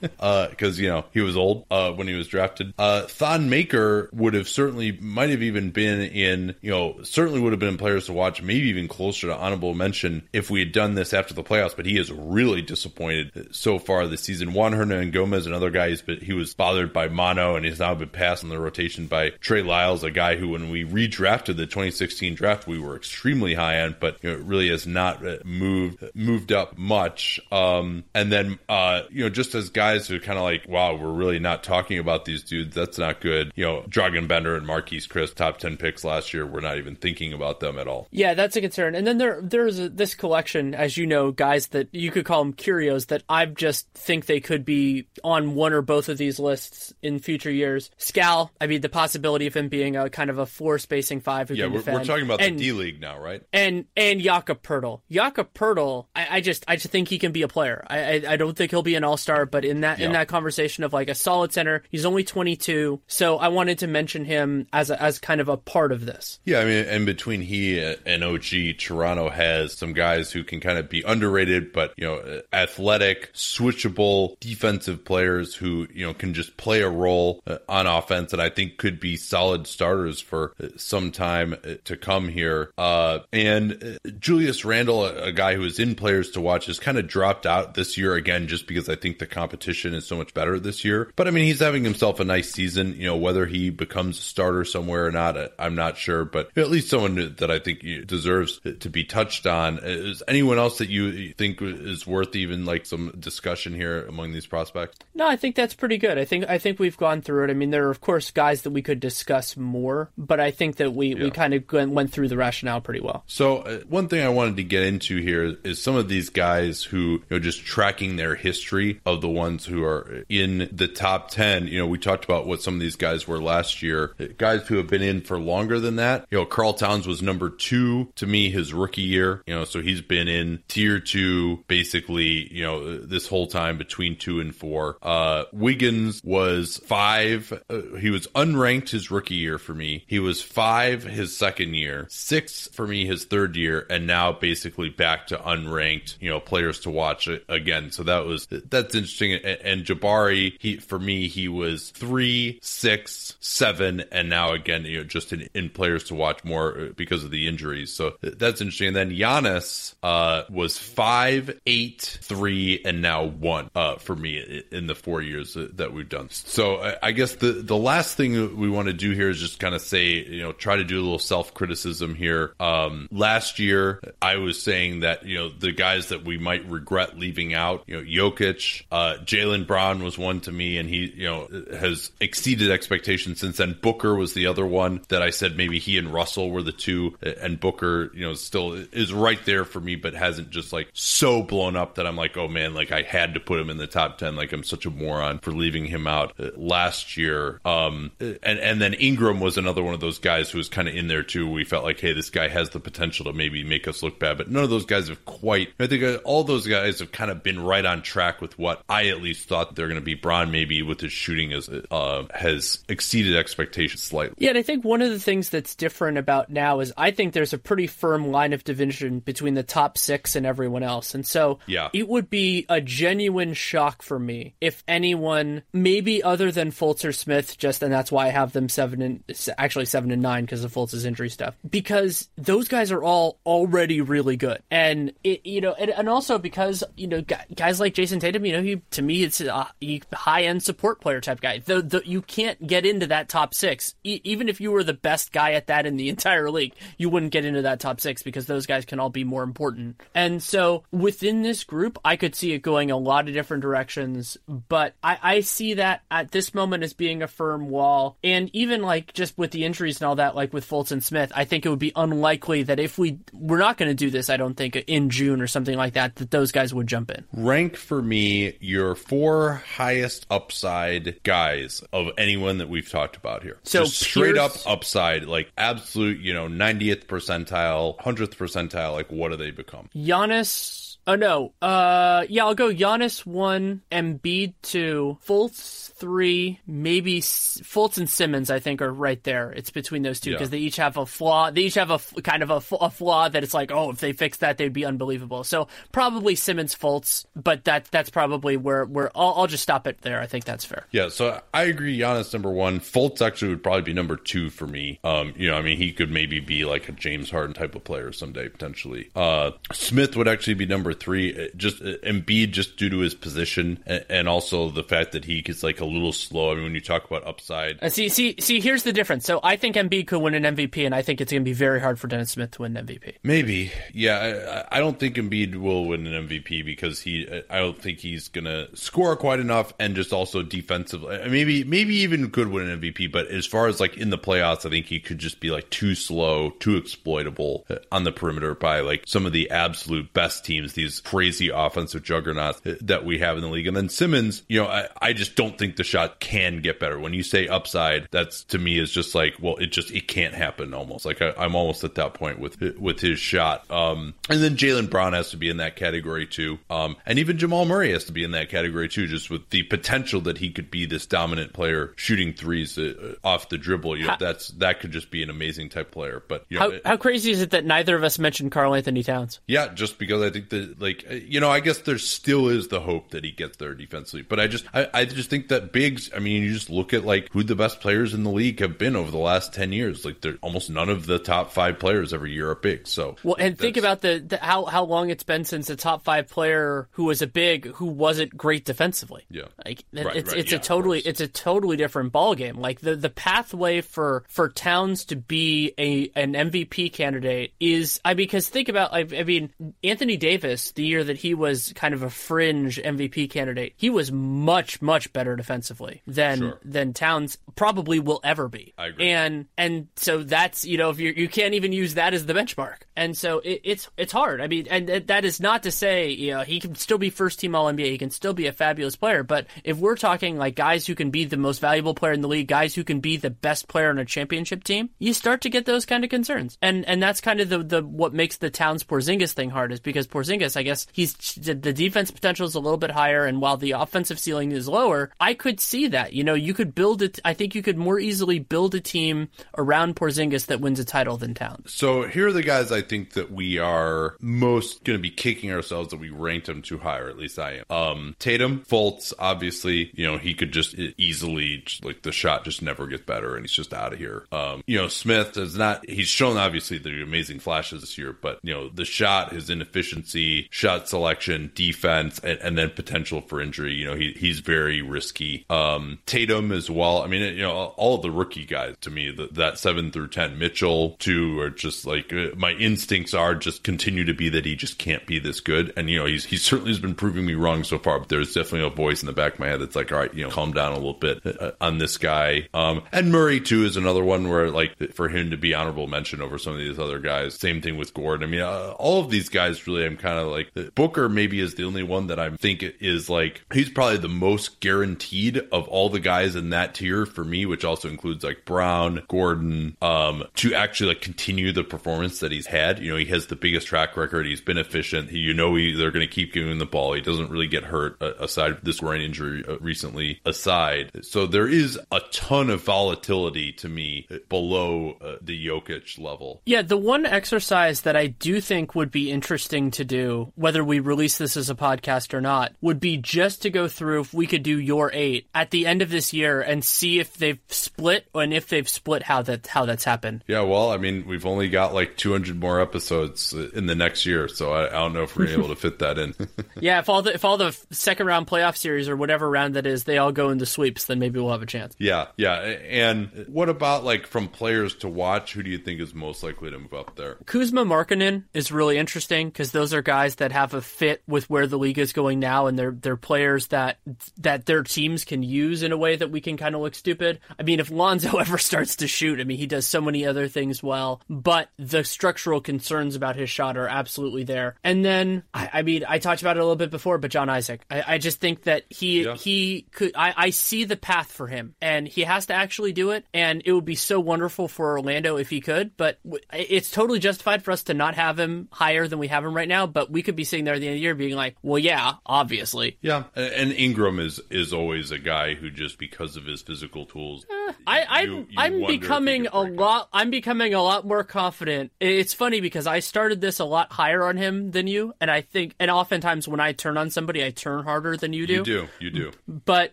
because you know he was old uh, when he was drafted. Uh, Thon Maker would have certainly might have even been in you know certainly would have been players to watch, maybe even closer to honorable mention if we had done this after the playoffs. But he is really disappointed so far this season. Juan Hernan Gomez, another guy, he's he was bothered by mono and he's now been passed in the rotation by Trey Lyles, a guy who, when we redrafted the 2016 draft, we were extremely high end, but you know, really has not uh, moved moved up much. Um, and then uh, you know, just as guys who are kind of like, wow, we're really not talking about these dudes. That's not good. You know, Dragan Bender and Marquese Chriss, top 10 picks last year. We're not even thinking about them at all. Yeah, that's a concern. And then there there's a, this collection, as you know, guys that you could call them curios that I just think they could be on one or both of these lists in future years. Skal, I mean, the possibility of him being a kind of a floor spacing five who Yeah, can we're, defend. we're talking about and, the D League now, right? and and Jakob Poeltl. Jakob Poeltl, I, I just I just think he can be a player. I I, I don't think he'll be an all star, but in that in that conversation of like a solid center, he's only 22. So I wanted to mention him as a, as kind of a part of this. Yeah, I mean, and between he and OG, Toronto has some guys who can kind of be underrated, but you know, athletic, switchable defensive players who you know can just play a role uh, on offense, and I think could be solid starters for uh, some time uh, to come here. Uh, and uh, Julius Randle, a, guy who is in players to watch, has kind of dropped out this year again, just because I think the competition is so much better this year. But I mean, he's having himself a nice season. You know, whether he becomes a starter somewhere or not, I'm not sure, but at least someone that I think deserves to be touched on. Is anyone else that you think is worth even like some discussion here among these prospects? No, I think that's pretty good. I think I think we've gone through it. I mean, there are of course guys that we could discuss more, but I think that we, we kind of went through the rationale pretty well. So uh, one thing I wanted to get into here is some of these guys who you know just tracking their history of the ones who are in the top 10. You know, we talked about what some of these guys were last year. Uh, Guys who have been in for longer than that. You know, Karl Towns was number 2 to me his rookie year, you know, so he's been in tier 2 basically, you know, uh, this whole time between 2 and 4. Uh Wiggins was 5. Uh, he was unranked his rookie year for me. He was 5 his second year, 6 for me his third year, and now basically back to unranked, you know, players to watch again. So that was that's interesting. And, Jabari, he for me, he was three, six, seven, and now again, you know, just in, in players to watch more uh, because of the injuries. So that's interesting. And then Giannis uh, was five, eight, three, and now one uh, for me in the four years that we've done. So I guess the the last thing we want to do here is just kind of say, you know, try to do a little self criticism here. Um, last year, I was saying that you know the guys that we might regret leaving out, you know, Jokic, uh, Jaylen Brown was one to me, and he you know has exceeded expectations since then. Booker was the other one that I said maybe he and Russell were the two, and Booker, you know, still is right there for me, but hasn't just like so blown up that I'm like, oh man, like I had to put him in the top ten. Like I'm such a moron for leaving him out uh, last year. Um, and and then Ingram was another one of those guys who was kind of in there too. We felt like, hey, this guy has the potential to maybe make us look bad, but none of those guys have quite. I think uh, all those guys have kind of been right on track with what I at least thought they're going to be. Brown maybe with his shooting is uh, has exceeded expectations slightly. Yeah, and I think one of the things that's different about now is I think there's a pretty firm line of division between the top six and everyone else, and so yeah. it would be a genuine shock for me if anyone, maybe other than Fultz or Smith, just and that's why I have them seven and actually seven and nine because of Fultz's injury stuff, because those guys are all already really good, and it, you know, and, and also because you know guys like Jayson Tatum, you know, he to me it's a high end support player type guy. The, the, you can't get into that top six, e- even if you were the best guy at that in the entire league, you wouldn't get into that top six because those guys can all be more important. And so within this group, I could see it going a lot of different directions, but I, I see that at this moment as being a firm wall. And even like just with the injuries and all that, like with Fulton Smith, I think it would be unlikely that if we we're not going to do this, I don't think in June or something like that, that those guys would jump in. Rank for me your four highest upside guys of anyone that we've talked about here. So Just straight Pierce, up upside, like absolute, you know, 90th percentile, 100th percentile, like what do they become? Giannis Oh no. Uh yeah, I'll go Giannis one, Embiid two, Fultz three, maybe Fultz and Simmons. I think are right there. It's between those two because yeah. they each have a flaw. They each have a kind of a, a, flaw that it's like, oh, if they fix that, they'd be unbelievable. So probably Simmons, Fultz, but that that's probably where where I'll, I'll just stop it there. I think that's fair. Yeah. So I agree. Giannis number one. Fultz actually would probably be number two for me. Um, you know, I mean, he could maybe be like a James Harden type of player someday potentially. Uh, Smith would actually be number three, uh, just uh, Embiid just due to his position and also the fact that he gets like a little slow. I mean, when you talk about upside, uh, see, see, see, here's the difference. So I think Embiid could win an MVP, and I think it's going to be very hard for Dennis Smith to win an MVP. Maybe, yeah. I, I don't think Embiid will win an MVP because he, I don't think he's going to score quite enough, and just also defensively, maybe, maybe even could win an MVP. But as far as like in the playoffs, I think he could just be like too slow, too exploitable on the perimeter by like some of the absolute best teams. These these crazy offensive juggernauts that we have in the league. And then Simmons, you know, I, I just don't think the shot can get better. When you say upside, that's to me is just like, well, it just it can't happen almost. Like I, am almost at that point with with his shot. Um, and then Jaylen Brown has to be in that category too. Um, and even Jamal Murray has to be in that category too, just with the potential that he could be this dominant player shooting threes uh, off the dribble. You know, how, that's that could just be an amazing type player. But you know, how, how crazy is it that neither of us mentioned Karl-Anthony Towns? Yeah, just because I think that like uh, you know, I guess there still is the hope that he gets there defensively. But I just I, I just think that bigs. I mean, you just look at like who the best players in the league have been over the last ten years. Like, they're almost none of the top five players every year are big. So well, and think about the, the, how how long it's been since a top five player who was a big who wasn't great defensively. Yeah, like right, it's right, it's yeah, a totally it's a totally different ball game. Like the the pathway for for Towns to be a an MVP candidate is I because think about I, I mean Anthony Davis the year that he was kind of a fringe MVP candidate, he was much much better defensively than sure. than Towns probably will ever be. I agree. And and so that's you know if you you can't even use that as the benchmark. And so it, it's it's hard. I mean, and that is not to say you know he can still be first team All NBA. He can still be a fabulous player. But if we're talking like guys who can be the most valuable player in the league, guys who can be the best player on a championship team, you start to get those kind of concerns. And and that's kind of the the what makes the Towns Porzingis thing hard is because Porzingis, I guess he's the defense potential is a little bit higher, and while the offensive ceiling is lower, I could see that. You know, you could build it. I think you could more easily build a team around Porzingis that wins a title than Towns. So here are the guys I think that we are most going to be kicking ourselves that we ranked him too high, or at least I am. Um, Tatum, Fultz, obviously, you know, he could just easily, just, like, the shot just never gets better and he's just out of here. Um, you know, Smith is not, he's shown obviously the amazing flashes this year, but, you know, the shot, his inefficiency, shot selection, defense, and, and then potential for injury, you know, he, he's very risky. Um, Tatum as well. I mean, you know, all of the rookie guys to me, the, that seven through 10, Mitchell, too, are just like, uh, my instincts are just continue to be that he just can't be this good. And, you know, he's, he certainly has been proving me wrong so far, but there's definitely a voice in the back of my head that's like, all right, you know, calm down a little bit uh, on this guy. Um, and Murray too is another one where like for him to be honorable mention over some of these other guys. Same thing with Gordon. I mean, uh, all of these guys really, I'm kind of like Booker. Maybe is the only one that I think is like he's probably the most guaranteed of all the guys in that tier for me, which also includes like Brown, Gordon, um, to actually like continue the performance that he's had. You know, he has the biggest track record. He's been efficient. He, you know, he, they're going to keep giving him the ball. He doesn't really get hurt uh, aside this groin injury uh, recently aside. So there is a ton of volatility to me below uh, the Jokic level. Yeah, the one exercise that I do think would be interesting to do, whether we release this as a podcast or not, would be just to go through if we could do your eight at the end of this year and see if they've split and if they've split how that how that's happened. Yeah, well, I mean, we've only got like 200 more episodes in the next year, so I, I don't know if we're able to fit that in. yeah, if all the if all the second round playoff series or whatever round that is, they all go into sweeps, then maybe we'll have a chance. Yeah, yeah. And what about like from players to watch? Who do you think is most likely to move up there? Kuzma Markkanen is really interesting because those are guys that have a fit with where the league is going now, and they're they're players that that their teams can use in a way that we can kind of look stupid. I mean, if Lonzo ever starts to shoot, I mean, he does so many other things well, but the structural concerns about his shot are absolutely there. And then, I, I mean, I talked about it a little bit before, but John Isaac, I, I just think that he yeah. he could. I, I see the path for him, and he has to actually do it. And it would be so wonderful for Orlando if he could. But it's totally justified for us to not have him higher than we have him right now. But we could be sitting there at the end of the year being like, well, yeah, obviously, yeah. And Ingram is is always a guy who just because of his physical tools. Eh, I, I you, you I'm becoming a lot. I'm becoming a lot more confident. It's funny because I started this a lot higher on him than you, and I think, and oftentimes when I turn on somebody, I turn harder than you do. You do, you do. But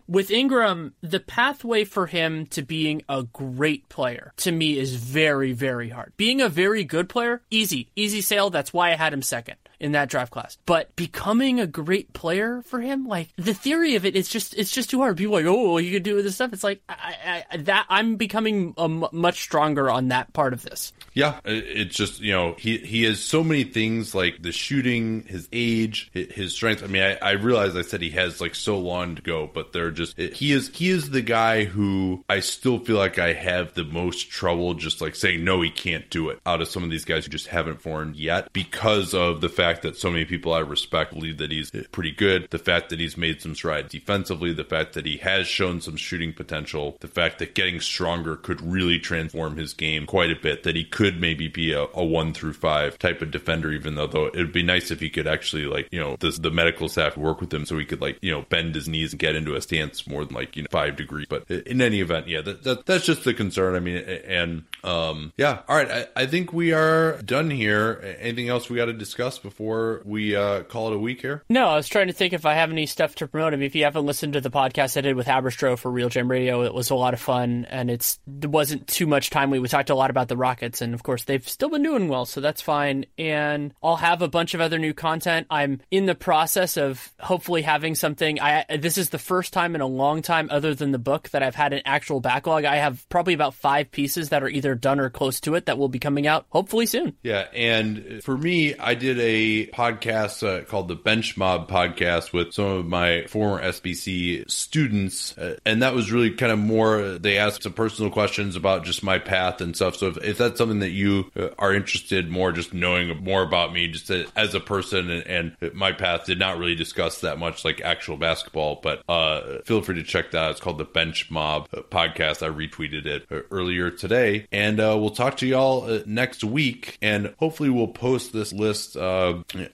with Ingram, the pathway for him to being a great player to me is very, very hard. Being a very good player, easy, easy sale. That's why I had him second in that draft class. But becoming a great player for him, like the theory of it, it's just it's just too hard. People like, oh, you could do this stuff. It's like I, I, that I'm becoming much stronger on that part of this. Yeah, it's just you know he he has so many things like the shooting, his age, his strength. I mean, I, I realize I said he has like so long to go, but they're just he is he is the guy who I still feel like I have the most trouble just like saying no, he can't do it out of some of these guys who just haven't formed yet because of the fact that so many people I respect believe that he's pretty good, the fact that he's made some strides defensively, the fact that he has shown some shooting potential, the fact that getting stronger could really transform his game quite a bit, that he could maybe be a, a one through five type of defender, even though though it'd be nice if he could actually like, you know, the, the medical staff work with him so he could like, you know, bend his knees and get into a stance more than like, you know, five degrees. But in any event, yeah, that, that that's just the concern. I mean, and um, yeah, all right. I, I think we are done here. Anything else we got to discuss before we uh, call it a week here? No, I was trying to think if I have any stuff to promote. I mean, if you haven't listened to the podcast I did with Haberstroh for RealGM Radio, it was a lot of fun, and it's it wasn't too much time. We, we talked a lot about the Rockets, and of course they've still been doing well, so that's fine. And I'll have a bunch of other new content. I'm in the process of hopefully having something. I this is the first time in a long time, other than the book, that I've had an actual backlog. I have probably about five pieces that are either done or close to it that will be coming out hopefully soon. Yeah, and for me, I did a podcast uh, called the Bench Mob podcast with some of my former SBC students, uh, and that was really kind of more. They asked some personal questions about just my path and stuff. So if, if that's something that you uh, are interested more, just knowing more about me, just as a person and, and, my path, did not really discuss that much like actual basketball, but uh, feel free to check that. It's called the Bench Mob uh, podcast. I retweeted it uh, earlier today, and we'll talk to y'all next week, and hopefully we'll post this list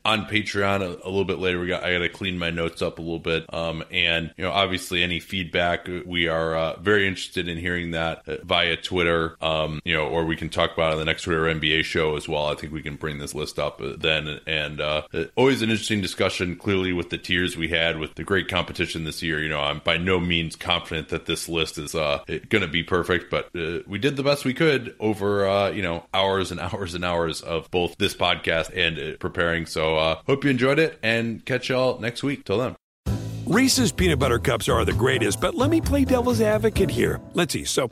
on Patreon a, a, little bit later. We got I got to clean my notes up a little bit, um, and you know obviously any feedback we are very interested in hearing that via Twitter, um, you know, or we can talk about it on the next Twitter NBA show as well. I think we can bring this list up then. And uh, always an interesting discussion, clearly, with the tiers we had with the great competition this year. You know, I'm by no means confident that this list is uh, going to be perfect, but uh, we did the best we could over, uh, you know, hours and hours and hours of both this podcast and uh, preparing. So, uh, hope you enjoyed it and catch y'all next week. Till then. Reese's peanut butter cups are the greatest, but let me play devil's advocate here. Let's see. So,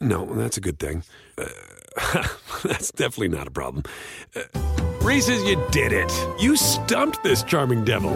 no, that's a good thing. Uh, that's definitely not a problem. Uh, Reese's, you did it. You stumped this charming devil.